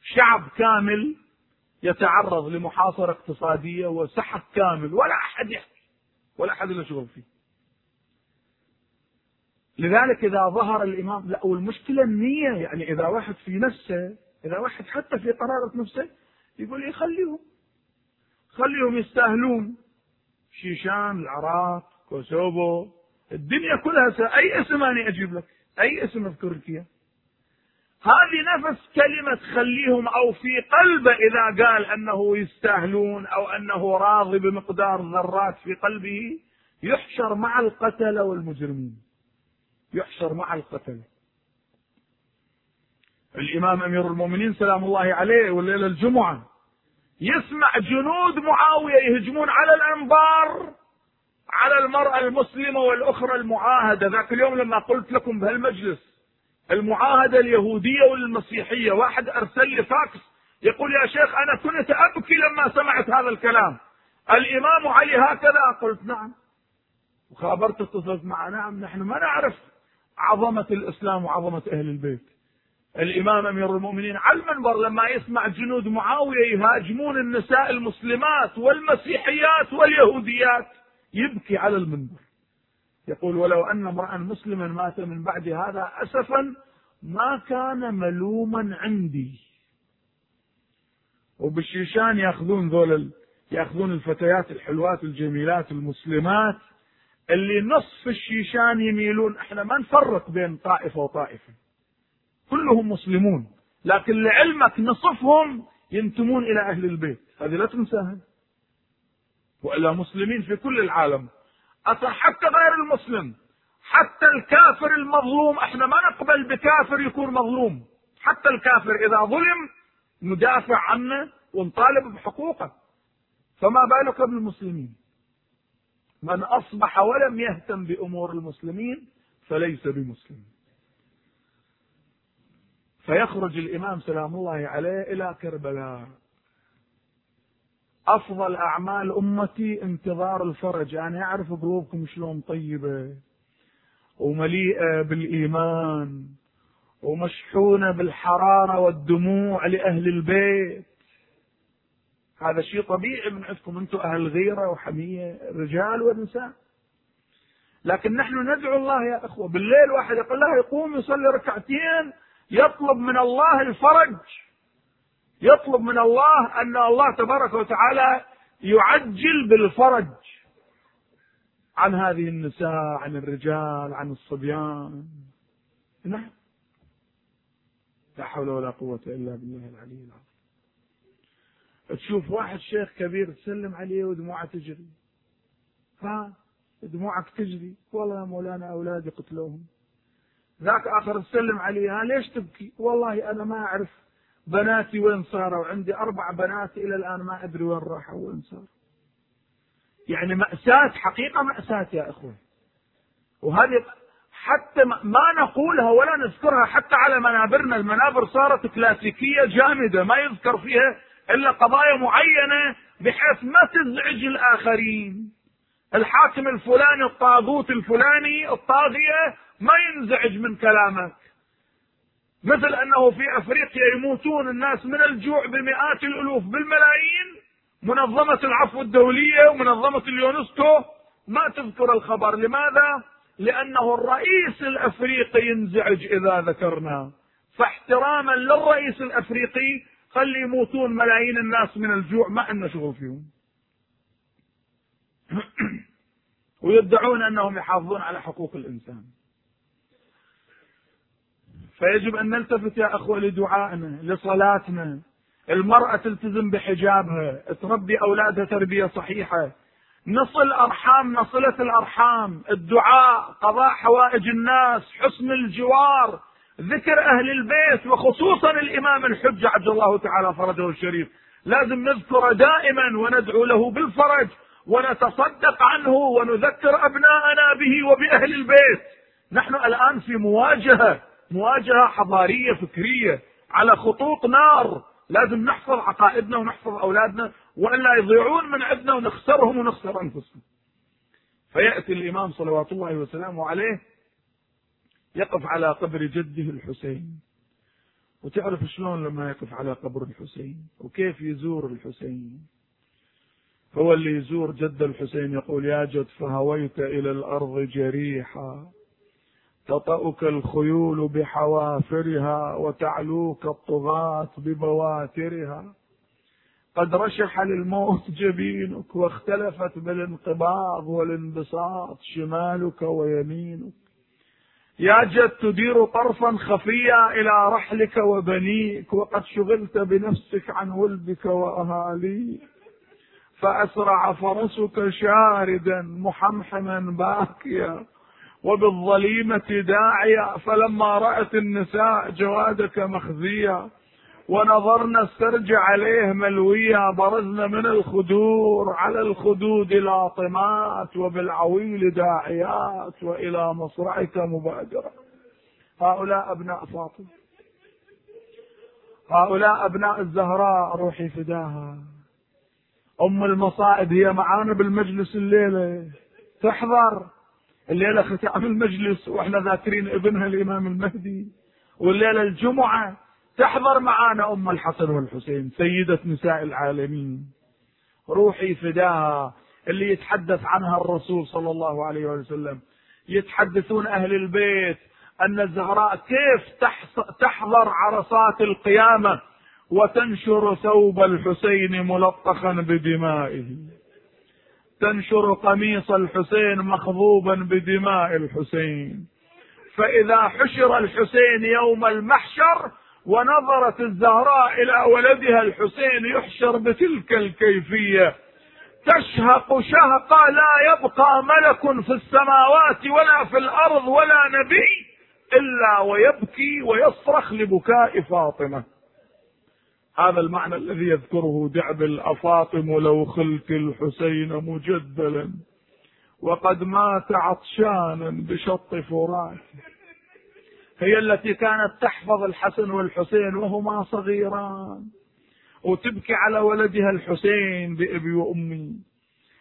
شعب كامل يتعرض لمحاصرة اقتصادية وسحق كامل ولا أحد يحكي ولا أحد له شغل فيه. لذلك إذا ظهر الإمام لا والمشكلة النية يعني إذا واحد في نفسه إذا واحد حتى في قرارة نفسه يقول لي خليهم. خليهم يستاهلون. شيشان العراق كوسوفو الدنيا كلها أي اسم أنا أجيب لك؟ أي اسم أذكر لك هذه نفس كلمة خليهم أو في قلبه إذا قال أنه يستاهلون أو أنه راضي بمقدار ذرات في قلبه يحشر مع القتلة والمجرمين. يحشر مع القتلة. الإمام أمير المؤمنين سلام الله عليه والليلة الجمعة. يسمع جنود معاوية يهجمون على الأنبار على المرأة المسلمة والأخرى المعاهدة. ذاك اليوم لما قلت لكم بهالمجلس المعاهدة اليهودية والمسيحية واحد أرسل لي فاكس يقول يا شيخ أنا كنت أبكي لما سمعت هذا الكلام. الإمام علي هكذا قلت نعم. وخابرت اتصلت معه نعم نحن ما نعرف عظمة الإسلام وعظمة أهل البيت. الإمام أمير المؤمنين على المنبر لما يسمع جنود معاوية يهاجمون النساء المسلمات والمسيحيات واليهوديات يبكي على المنبر. يقول ولو أن امرأ مسلما مات من بعد هذا أسفا ما كان ملوما عندي. وبالشيشان يأخذون ذول يأخذون الفتيات الحلوات الجميلات المسلمات اللي نصف الشيشان يميلون. إحنا ما نفرق بين طائفة وطائفة. كلهم مسلمون لكن لعلمك نصفهم ينتمون إلى أهل البيت. هذه لا تنساها. وإلا مسلمين في كل العالم. أصلا حتى غير المسلم حتى الكافر المظلوم إحنا ما نقبل بكافر يكون مظلوم. حتى الكافر إذا ظلم ندافع عنه ونطالب بحقوقه. فما بالك بالمسلمين من أصبح ولم يهتم بأمور المسلمين فليس بمسلم. فيخرج الإمام سلام الله عليه إلى كربلاء. أفضل أعمال أمتي انتظار الفرج. أنا يعني أعرف قلوبكم شلون طيبة ومليئة بالإيمان ومشحونة بالحرارة والدموع لأهل البيت. هذا شيء طبيعي من عندكم أنتم أهل غيرة وحمية رجال ونساء. لكن نحن ندعو الله يا أخوة. بالليل واحد يقول له يقوم يصلي ركعتين يطلب من الله الفرج. يطلب من الله أن الله تبارك وتعالى يعجل بالفرج. عن هذه النساء عن الرجال عن الصبيان. نعم. لا حول ولا قوة إلا بالله العلي العظيم. تشوف واحد شيخ كبير تسلم عليه ودموعه تجري. ها؟ دموعك تجري. والله يا مولانا أولادي قتلوهم. ذاك آخر تسلم عليه ها ليش تبكي؟ والله أنا ما أعرف بناتي وين صاروا. وعندي أربع بنات إلى الآن ما أدري وين راحوا وين صاروا. يعني مأساة حقيقة مأساة يا إخوة وهذه حتى ما نقولها ولا نذكرها حتى على منابرنا. المنابر صارت كلاسيكية جامدة ما يذكر فيها إلا قضايا معينة بحيث ما تزعج الآخرين. الحاكم الفلاني الطاغوت الفلاني الطاغية ما ينزعج من كلامك. مثل أنه في أفريقيا يموتون الناس من الجوع بمئات الألوف بالملايين. منظمة العفو الدولية ومنظمة اليونسكو. ما تذكر الخبر. لماذا؟ لأنه الرئيس الأفريقي ينزعج إذا ذكرنا. فاحتراما للرئيس الأفريقي خلي يموتون ملايين الناس من الجوع. ما عندنا شغل فيهم. <clears throat> ويدعون أنهم يحافظون على حقوق الإنسان. فيجب أن نلتفت يا أخوة لدعائنا لصلاتنا. المرأة تلتزم بحجابها تربي أولادها تربية صحيحة. نصل أرحام نصلة الأرحام. الدعاء قضاء حوائج الناس حسن الجوار ذكر أهل البيت وخصوصا الإمام الحجة عبد الله تعالى فرجه الشريف. لازم نذكره دائما وندعو له بالفرج ونتصدق عنه ونذكر أبناءنا به وبأهل البيت. نحن الآن في مواجهة مواجهة حضارية فكرية على خطوط نار. لازم نحفظ عقائدنا ونحفظ أولادنا وإلا يضيعون من عندنا ونخسرهم ونخسر أنفسنا فيأتي الإمام صلوات الله وسلامه عليه يقف على قبر جده الحسين. وتعرف شلون لما يقف على قبر الحسين؟ وكيف يزور الحسين؟ هو اللي يزور جد الحسين يقول يا جد فهويت إلى الأرض جريحا. تطأك الخيول بحوافرها وتعلوك الطغاة ببواترها. قد رشح للموت جبينك واختلفت بالانقباض والانبساط شمالك ويمينك. يا جد تدير طرفا خفيا إلى رحلك وبنيك وقد شغلت بنفسك عن ولدك وأهاليك. فأسرع فرسك شاردا محمحما باكيا. وبالظليمة داعية فلما رأت النساء جوادك مخزيا ونظرنا السرج عليه ملويا برزنا من الخدور على الخدود لاطمات وبالعويل داعيات وإلى مصرعك مبادرة. هؤلاء أبناء فاطمة. هؤلاء أبناء الزهراء روحي فداها. أم المصائب هي معانا بالمجلس الليلة. تحضر. الليلة ختام المجلس وإحنا ذاكرين ابنها الإمام المهدي. والليلة الجمعة تحضر معانا أم الحسن والحسين سيدة نساء العالمين. روحي فداها اللي يتحدث عنها الرسول صلى الله عليه وسلم يتحدثون أهل البيت أن الزهراء كيف تحضر عرصات القيامة وتنشر ثوب الحسين ملطخا بدمائه. تنشر قميص الحسين مخضوبا بدماء الحسين. فإذا حشر الحسين يوم المحشر ونظرت الزهراء إلى ولدها الحسين يحشر بتلك الكيفية. تشهق شهقا لا يبقى ملك في السماوات ولا في الأرض ولا نبي إلا ويبكي ويصرخ لبكاء فاطمة. هذا المعنى الذي يذكره دعبل أفاطم لو خلت الحسين مجدلا. وقد مات عطشانا بشط فراته هي التي كانت تحفظ الحسن والحسين وهما صغيران. وتبكي على ولدها الحسين بأبي وأمي.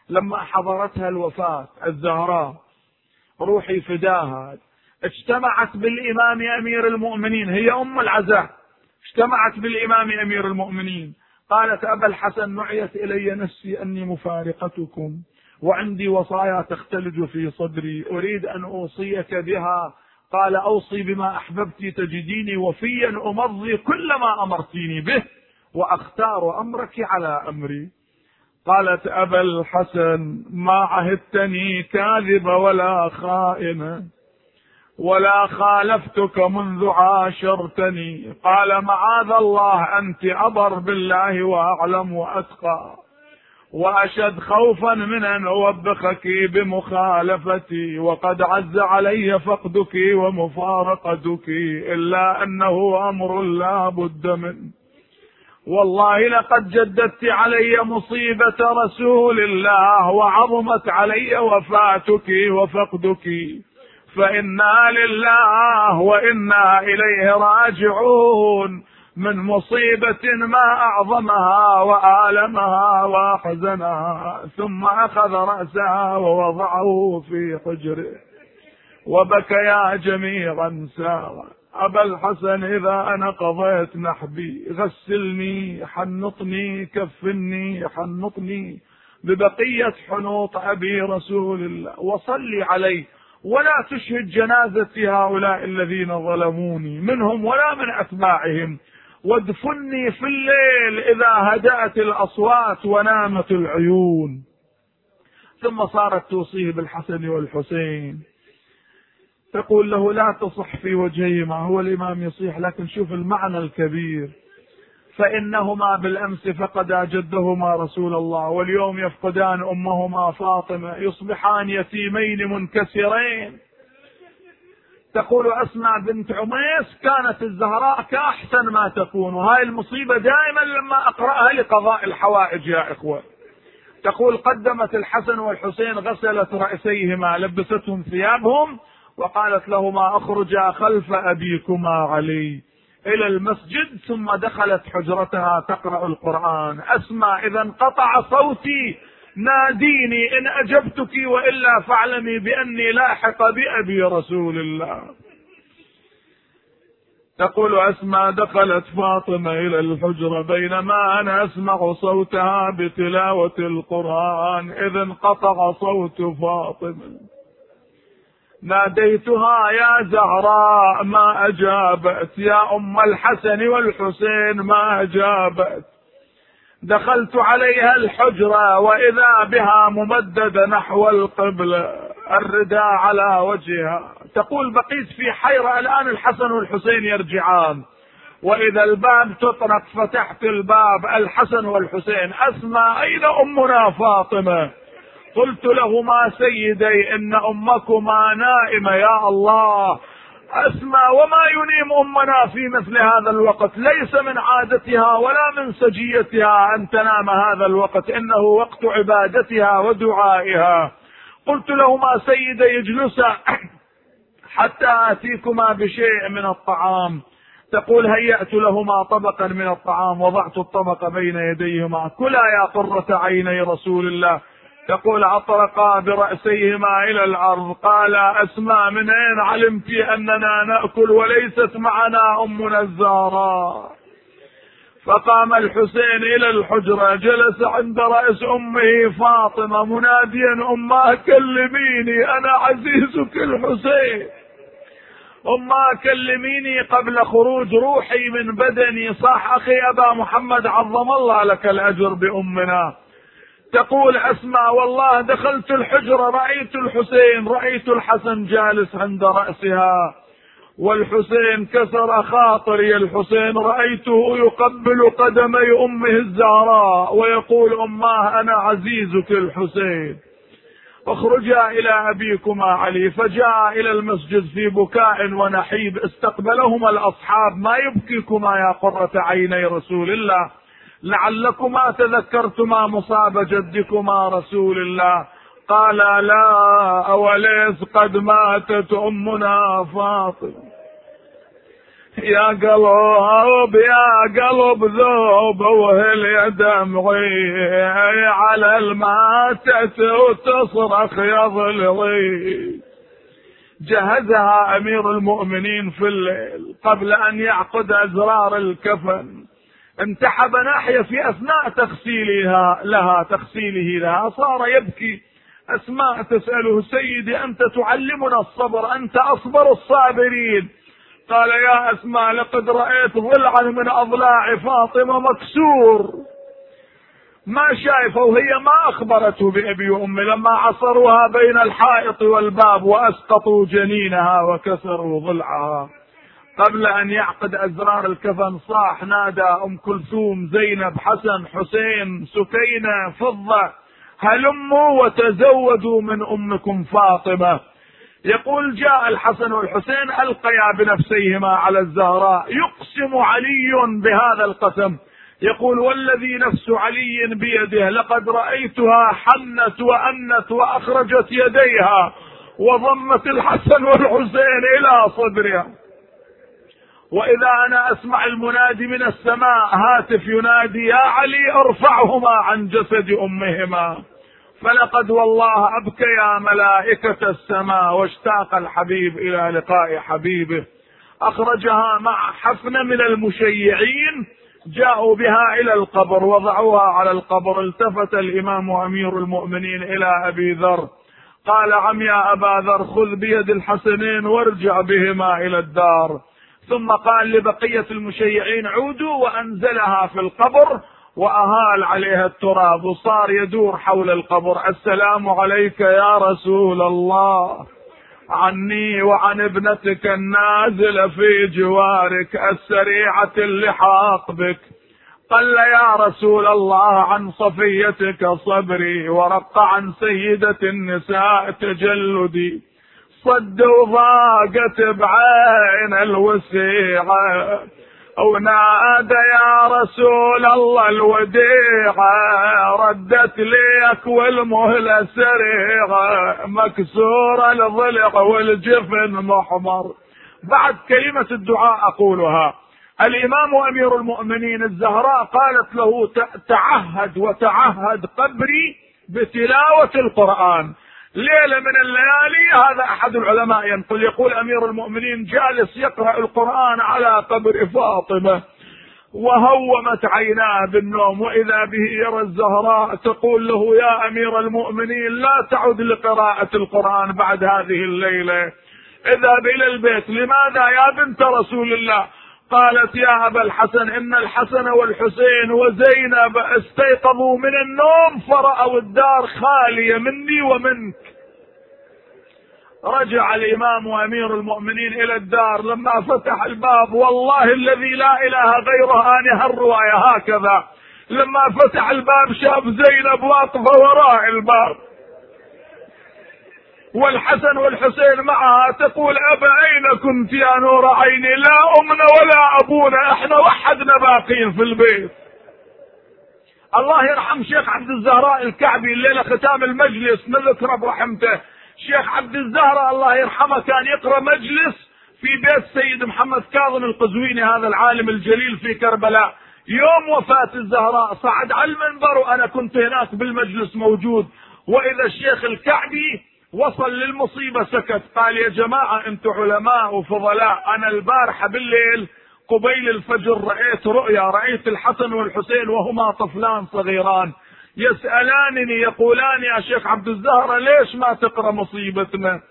لما حضرتها الوفاة الزهراء روحي فداها. اجتمعت بالإمام أمير المؤمنين هي أم العزاء. اجتمعت بالإمام أمير المؤمنين. قالت أبا الحسن نعيت إلي نفسي أني مفارقتكم وعندي وصايا تختلج في صدري. أريد أن أوصيك بها. قال أوصي بما أحببت تجديني وفيا أمضي كل ما أمرتيني به وأختار أمرك على أمري. قالت أبا الحسن ما عهدتني كاذب ولا خائنة ولا خالفتك منذ عاشرتني. قال معاذ الله أنت أبر بالله وأعلم وأتقى. وأشد خوفا من أن أوبخك بمخالفتي. وقد عز علي فقدك ومفارقتك إلا أنه أمر لا بد منه والله لقد جددت علي مصيبة رسول الله وعظمت علي وفاتك وفقدك. فإنا لله وإنا إليه راجعون. من مصيبة ما أعظمها وآلمها وأحزنها ثم أخذ رأسها ووضعه في حجره وبكيا جميعا سارا أبا الحسن إذا أنا قضيت نحبي غسلني حنطني كفني حنطني ببقية حنوط أبي رسول الله. وصلي عليه ولا تشهد جنازة هؤلاء الذين ظلموني منهم ولا من أتباعهم. وادفني في الليل إذا هدأت الأصوات ونامت العيون. ثم صارت توصيه بالحسن والحسين. تقول له لا تصح في وجههما هو الإمام يصيح لكن شوف المعنى الكبير. فإنهما بالأمس فقدا جدهما رسول الله واليوم يفقدان أمهما فاطمة يصبحان يتيمين منكسرين. تقول أسماء بنت عميس كانت الزهراء كأحسن ما تكون وهاي المصيبة دائما لما أقرأها لقضاء الحوائج يا إخوة. تقول قدمت الحسن والحسين غسلت رأسيهما لبستهم ثيابهم وقالت لهما اخرجا خلف أبيكما علي. إلى المسجد ثم دخلت حجرتها تقرأ القرآن. أسمع إذا انقطع صوتي. ناديني إن أجبتك وإلا فاعلمي بأني لاحق بأبي رسول الله. تقول اسماء دخلت فاطمة إلى الحجرة. بينما أنا أسمع صوتها بتلاوة القرآن. اذ انقطع صوت فاطمة. ناديتها يا زهراء ما أجابت. يا أم الحسن والحسين ما أجابت. دخلت عليها الحجرة وإذا بها ممددة نحو القبلة الرداء على وجهها. تقول بقيت في حيرة الآن الحسن والحسين يرجعان. وإذا الباب تطرق فتحت الباب الحسن والحسين أسمى. أين أمنا فاطمة؟ قلت لهما سيدي إن أمكما نائمة يا الله. اسمع وما ينيم أمنا في مثل هذا الوقت. ليس من عادتها ولا من سجيتها أن تنام هذا الوقت. إنه وقت عبادتها ودعائها. قلت لهما سيدي اجلسا <clears throat> حتى آتيكما بشيء من الطعام. تقول هيأت لهما طبقا من الطعام. وضعت الطبق بين يديهما. كلا يا قرة عيني رسول الله. تقول اطرقا برأسيهما إلى الأرض. قال أسماء من أين علمت أننا نأكل وليست معنا امنا الزهراء فقام الحسين إلى الحجرة جلس عند رأس أمه فاطمة مناديا اماه كلميني أنا عزيزك الحسين. اماه كلميني قبل خروج روحي من بدني. صح أخي أبا محمد عظم الله لك الأجر بأمنا. تقول اسماء والله دخلت الحجرة رأيت الحسين رأيت الحسن جالس عند رأسها والحسين كسر خاطري الحسين رأيته يقبل قدمي أمه الزهراء ويقول أماه أنا عزيزك الحسين. اخرجا إلى أبيكما علي فجاء إلى المسجد في بكاء ونحيب استقبلهما الأصحاب ما يبكيكما يا قرة عيني رسول الله. لعلكما تذكرتما مصاب جدكما رسول الله. قال لا أوليس قد ماتت أمنا فاطمة. يا قلب يا قلب ذوب وهل يا دمعي على الماتت وتصرخ يا ضلعي جهزها أمير المؤمنين في الليل قبل أن يعقد أزرار الكفن. انتحب ناحية في أثناء تغسيلها لها تغسيله لها. صار يبكي. أسماء تسأله سيدي أنت تعلمنا الصبر أنت أصبر الصابرين. قال يا أسماء لقد رأيت ضلعا من أضلاع فاطمة مكسور. ما شايفه وهي ما أخبرته بأبي وأمي لما عصروها بين الحائط والباب وأسقطوا جنينها وكسروا ضلعها قبل أن يعقد أزرار الكفن صاح نادى أم كلثوم زينب حسن حسين سكينه فضة. هلموا وتزودوا من أمكم فاطمة؟ يقول جاء الحسن والحسين ألقيا بنفسيهما على الزهراء. يقسم علي بهذا القسم. يقول والذي نفس علي بيده لقد رأيتها حنت وأنت وأخرجت يديها وضمت الحسن والحسين إلى صدرها. وإذا أنا أسمع المنادي من السماء هاتف ينادي يا علي أرفعهما عن جسد أمهما. فلقد والله ابكيا ملائكة السماء واشتاق الحبيب إلى لقاء حبيبه. أخرجها مع حفنة من المشيعين جاءوا بها إلى القبر وضعوها على القبر التفت الإمام أمير المؤمنين إلى أبي ذر. قال عم يا أبا ذر خذ بيد الحسنين وارجع بهما إلى الدار. ثم قال لبقية المشيعين عودوا وأنزلها في القبر وأهال عليها التراب وصار يدور حول القبر. السلام عليك يا رسول الله. عني وعن ابنتك النازلة في جوارك السريعة اللحاق بك. قل يا رسول الله عن صفيتك صبري ورق عن سيدة النساء تجلدي. صد وضاقت بعين الوسيعة. ونادى يا رسول الله الوديعة ردت ليك والمهلة سريعة. مكسورة الضلع والجفن محمر. بعد كلمة الدعاء أقولها. الإمام أمير المؤمنين الزهراء قالت له تعهد وتعهد قبري بتلاوة القرآن. ليلة من الليالي هذا أحد العلماء ينقل يقول أمير المؤمنين جالس يقرأ القرآن على قبر فاطمة وهومت عيناه بالنوم وإذا به يرى الزهراء تقول له يا أمير المؤمنين لا تعد لقراءة القرآن بعد هذه الليلة اذهب إلى البيت لماذا يا بنت رسول الله؟ قالت يا أبا الحسن إن الحسن والحسين وزينب استيقظوا من النوم فرأوا الدار خالية مني ومنك. رجع الإمام أمير المؤمنين إلى الدار. لما فتح الباب والله الذي لا إله غيره آنها الرواية هكذا. لما فتح الباب شاف زينب واقفة وراء الباب. والحسن والحسين معها تقول أبا أين كنت يا نور عيني لا أمنا ولا أبونا إحنا وحدنا باقين في البيت. الله يرحم شيخ عبد الزهراء الكعبي الليلة ختام المجلس نذكره برحمته شيخ عبد الزهراء الله يرحمه كان يقرأ مجلس في بيت سيد محمد كاظم القزويني هذا العالم الجليل في كربلاء. يوم وفاة الزهراء صعد على المنبر وأنا كنت هناك بالمجلس موجود. وإذا الشيخ الكعبي وصل للمصيبة سكت. قال يا جماعة أنتم علماء وفضلاء. أنا البارحة بالليل قبيل الفجر رأيت رؤيا رأيت الحسن والحسين وهما طفلان صغيران. يسألانني يقولان يا شيخ عبد الزهرة ليش ما تقرأ مصيبتنا؟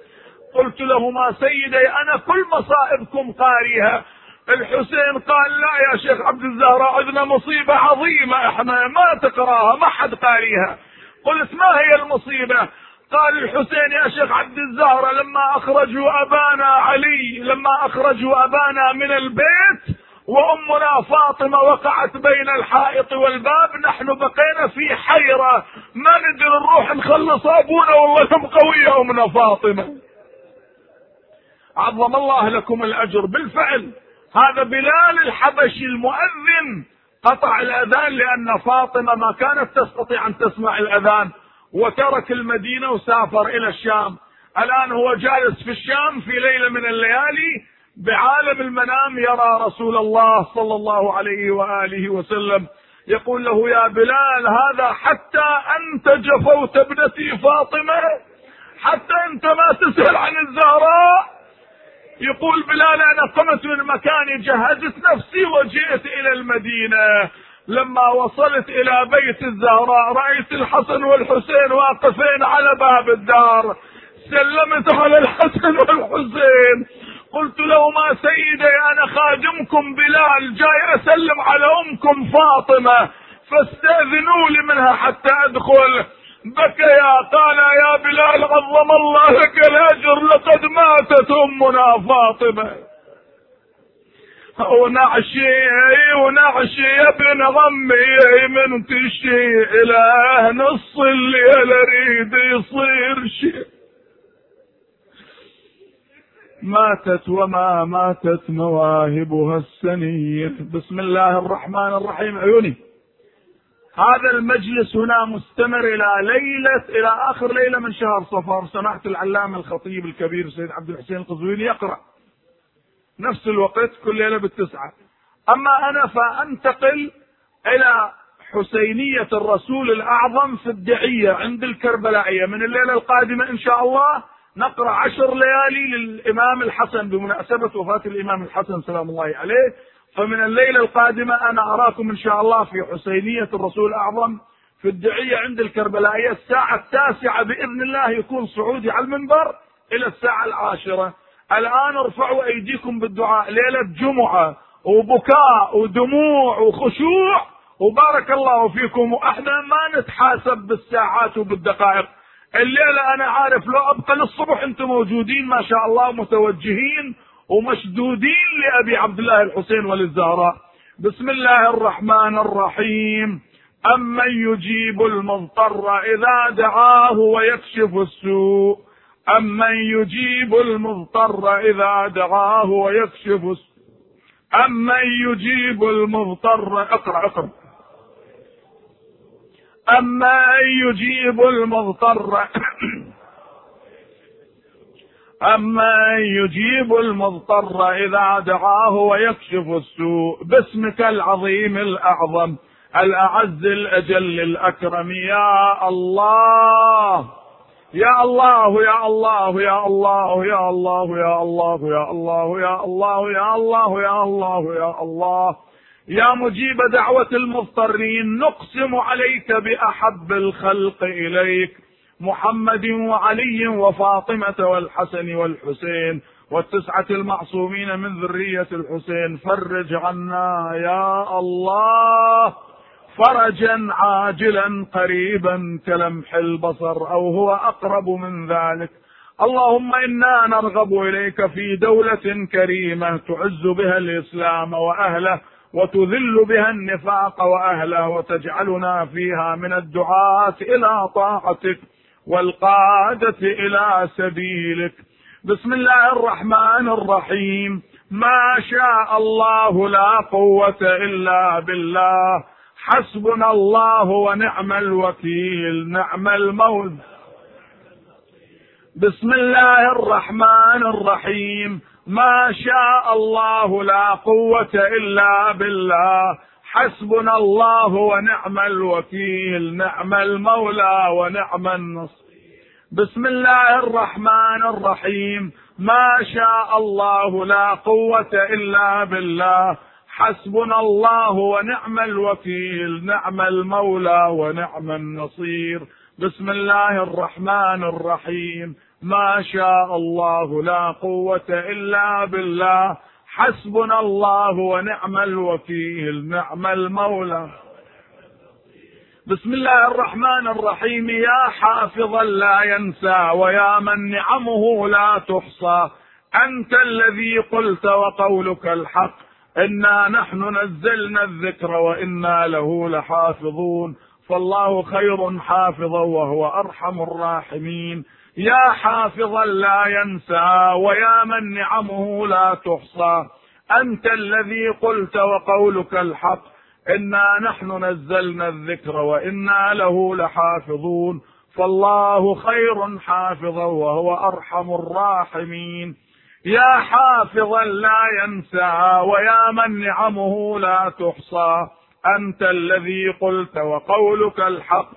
قلت لهما سيدي أنا كل مصائبكم قاريها. الحسين قال لا يا شيخ عبد الزهرة عندنا مصيبة عظيمة إحنا ما تقراها ما حد قاريها. قلت ما هي المصيبة؟ قال الحسين يا شيخ عبد الزهرة لما أخرجوا أبانا علي لما أخرجوا أبانا من البيت وأمنا فاطمة وقعت بين الحائط والباب نحن بقينا في حيرة. ما ندري نروح نخلص أبونا والله قوية أمنا فاطمة. عظم الله لكم الأجر. بالفعل هذا بلال الحبشي المؤذن قطع الأذان لأن فاطمة ما كانت تستطيع أن تسمع الأذان. وترك المدينة وسافر إلى الشام. الآن هو جالس في الشام في ليلة من الليالي بعالم المنام يرى رسول الله صلى الله عليه وآله وسلم. يقول له يا بلال هذا حتى أنت جفوت ابنتي فاطمة حتى أنت ما تسأل عن الزهراء. يقول بلال أنا قمت من مكاني جهزت نفسي وجئت إلى المدينة. لما وصلت إلى بيت الزهراء رأيت الحسن والحسين واقفين على باب الدار. سلمت على الحسن والحسين. قلت لهما سيدي أنا خادمكم بلال جاي أسلم على أمكم فاطمة. فاستأذنوا لي منها حتى أدخل. بكيا قال يا بلال عظم الله لك الاجر لقد ماتت أمنا فاطمة. ونعشي ونعشي يا ابن غمي من تشي اله نص الليل أريد يصير شي. ماتت وما ماتت مواهبها السنية. بسم الله الرحمن الرحيم. عيوني. هذا المجلس هنا مستمر إلى ليلة إلى آخر ليلة من شهر صفر. سمعت العلامة الخطيب الكبير سيد عبد الحسين القزويني يقرأ. نفس الوقت كل ليلة بالتسعة. أما أنا فأنتقل إلى حسينية الرسول الأعظم في الدعية عند الكربلائية. من الليلة القادمة إن شاء الله نقرأ عشر ليالي للإمام الحسن بمناسبة وفاة الإمام الحسن سلام الله عليه. فمن الليلة القادمة أنا أراكم إن شاء الله في حسينية الرسول الأعظم في الدعية عند الكربلائية. الساعة التاسعة بإذن الله يكون صعودي على المنبر إلى الساعة العاشرة. الآن ارفعوا أيديكم بالدعاء. ليلة جمعة وبكاء ودموع وخشوع. وبارك الله فيكم. وإحنا ما نتحاسب بالساعات وبالدقائق. الليلة أنا عارف لو أبقى للصبح أنتم موجودين ما شاء الله متوجهين ومشدودين لأبي عبد الله الحسين وللزهراء. بسم الله الرحمن الرحيم. أمن يجيب المضطر إذا دعاه ويكشف السوء. أمن يجيب المضطر إذا دعاه ويكشف أمن يجيب المضطر اقرأ اقرأ. أما يجيب المضطر أما يجيب المضطر إذا دعاه ويكشف السوء باسمك العظيم الأعظم الأعز الأجل الأكرم. يا الله! يا الله يا الله يا الله يا الله يا الله يا الله يا الله يا الله يا الله يا الله. يا مجيب دعوة المضطرين نقسم عليك بأحب الخلق إليك محمد وعلي وفاطمة والحسن والحسين والتسعة المعصومين من ذرية الحسين. فرج عنا يا الله. فرجا عاجلا قريبا كلمح البصر أو هو أقرب من ذلك. اللهم إنا نرغب إليك في دولة كريمة تعز بها الإسلام وأهله وتذل بها النفاق وأهله وتجعلنا فيها من الدعاة إلى طاعتك والقادة إلى سبيلك. بسم الله الرحمن الرحيم. ما شاء الله لا قوة إلا بالله. حسبنا الله ونعم الوكيل نعم المولى. بسم الله الرحمن الرحيم. ما شاء الله لا قوة إلا بالله. حسبنا الله ونعم الوكيل نعم المولى ونعم النصر بسم الله الرحمن الرحيم. ما شاء الله لا قوة إلا بالله. حسبنا الله ونعم الوكيل نعم المولى ونعم النصير. بسم الله الرحمن الرحيم. ما شاء الله لا قوة إلا بالله. حسبنا الله ونعم الوكيل نعم المولى. بسم الله الرحمن الرحيم. يا حافظا لا ينسى ويا من نعمه لا تحصى. أنت الذي قلت وقولك الحق. انا نحن نزلنا الذكر وأنا له لحافظون. فالله خير حافظا وهو ارحم الراحمين. يا حافظا لا ينسى ويا من نعمه لا تحصى. انت الذي قلت وقولك الحق. انا نحن نزلنا الذكر وأنا له لحافظون. فالله خير حافظا وهو ارحم الراحمين. يا حافظا لا ينسى ويا من نعمه لا تحصى. أنت الذي قلت وقولك الحق.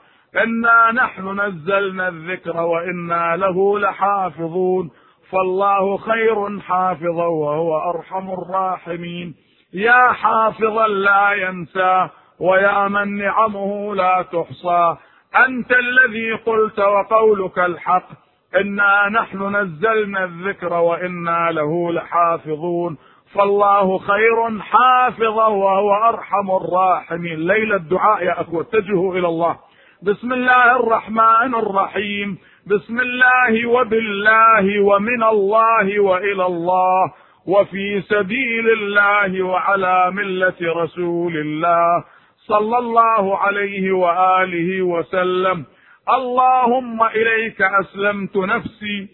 إنا نحن نزلنا الذكر وإنا له لحافظون. فالله خير حافظا وهو أرحم الراحمين. يا حافظا لا ينسى ويا من نعمه لا تحصى. أنت الذي قلت وقولك الحق. انا نحن نزلنا الذكر وأنا له لحافظون. فالله خير حافظا وهو ارحم الراحمين. ليل الدعاء يا أخوة اتجهوا إلى الله. بسم الله الرحمن الرحيم. بسم الله وبالله ومن الله وإلى الله وفي سبيل الله وعلى ملة رسول الله صلى الله عليه وآله وسلم. اللهم إليك أسلمت نفسي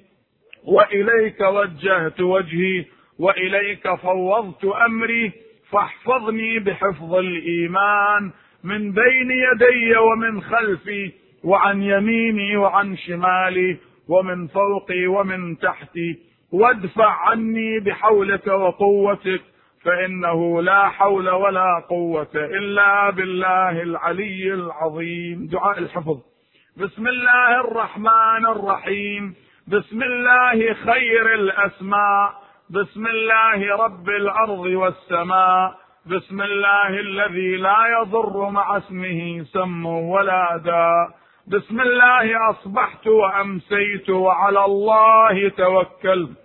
وإليك وجهت وجهي وإليك فوضت أمري فاحفظني بحفظ الإيمان من بين يدي ومن خلفي وعن يميني وعن شمالي ومن فوقي ومن تحتي. وادفع عني بحولك وقوتك فإنه لا حول ولا قوة إلا بالله العلي العظيم. دعاء الحفظ. بسم الله الرحمن الرحيم. بسم الله خير الأسماء. بسم الله رب الأرض والسماء. بسم الله الذي لا يضر مع اسمه سم ولا داء. بسم الله أصبحت وأمسيت وعلى الله توكلت.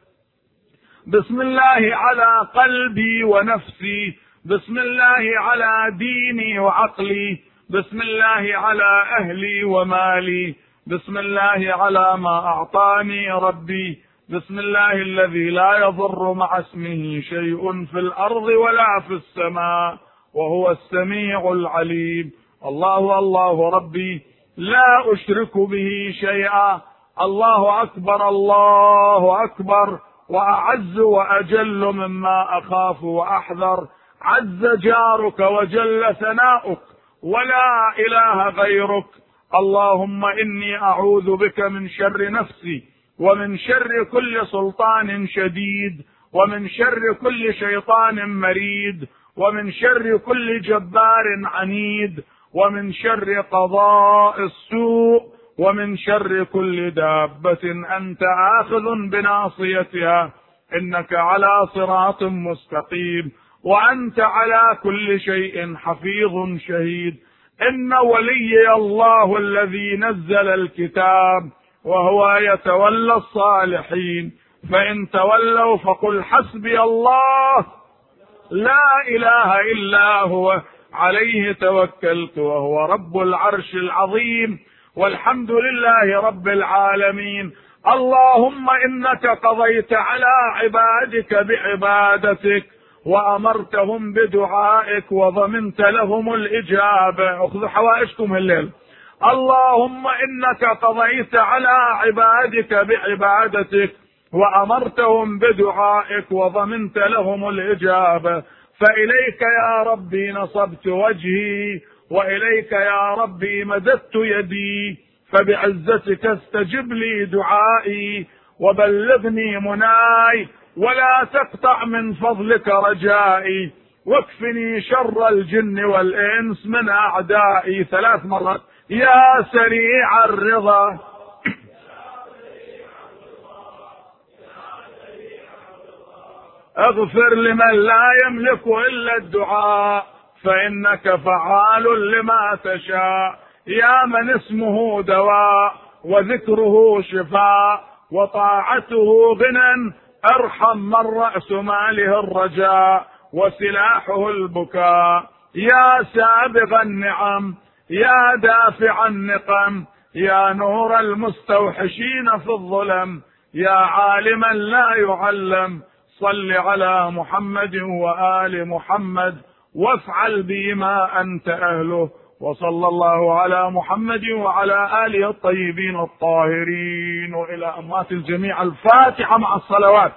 بسم الله على قلبي ونفسي. بسم الله على ديني وعقلي. بسم الله على أهلي ومالي. بسم الله على ما أعطاني ربي. بسم الله الذي لا يضر مع اسمه شيء في الأرض ولا في السماء. وهو السميع العليم. الله الله ربي. لا أشرك به شيئا. الله أكبر الله أكبر. وأعز وأجل مما أخاف وأحذر. عز جارك وجل ثناؤك. ولا إله غيرك. اللهم إني أعوذ بك من شر نفسي ومن شر كل سلطان شديد ومن شر كل شيطان مريد ومن شر كل جبار عنيد ومن شر قضاء السوء ومن شر كل دابة أنت آخذ بناصيتها. إنك على صراط مستقيم. وأنت على كل شيء حفيظ شهيد. إن ولي الله الذي نزل الكتاب وهو يتولى الصالحين. فإن تولوا فقل حسبي الله. لا إله إلا هو. عليه توكلت وهو رب العرش العظيم. والحمد لله رب العالمين. اللهم إنك قضيت على عبادك بعبادتك. وأمرتهم بدعائك وضمنت لهم الإجابة. اخذوا حوائجكم الليل. اللهم إنك قضيت على عبادك بعبادتك وأمرتهم بدعائك وضمنت لهم الإجابة. فإليك يا ربي نصبت وجهي وإليك يا ربي مددت يدي. فبعزتك استجب لي دعائي وبلغني مناي. ولا تقطع من فضلك رجائي واكفني شر الجن والإنس من أعدائي ثلاث مرات. يا سريع الرضا. اغفر لمن لا يملك إلا الدعاء فإنك فعال لما تشاء. يا من اسمه دواء وذكره شفاء وطاعته غنى أرحم من رأس ماله الرجاء وسلاحه البكاء. يا سابغ النعم يا دافع النقم يا نور المستوحشين في الظلم يا عالما لا يعلم. صل على محمد وآل محمد وافعل بما أنت أهله. وصلى الله على محمد وعلى اله الطيبين الطاهرين. وإلى اموات الجميع. الفاتحة مع الصلوات.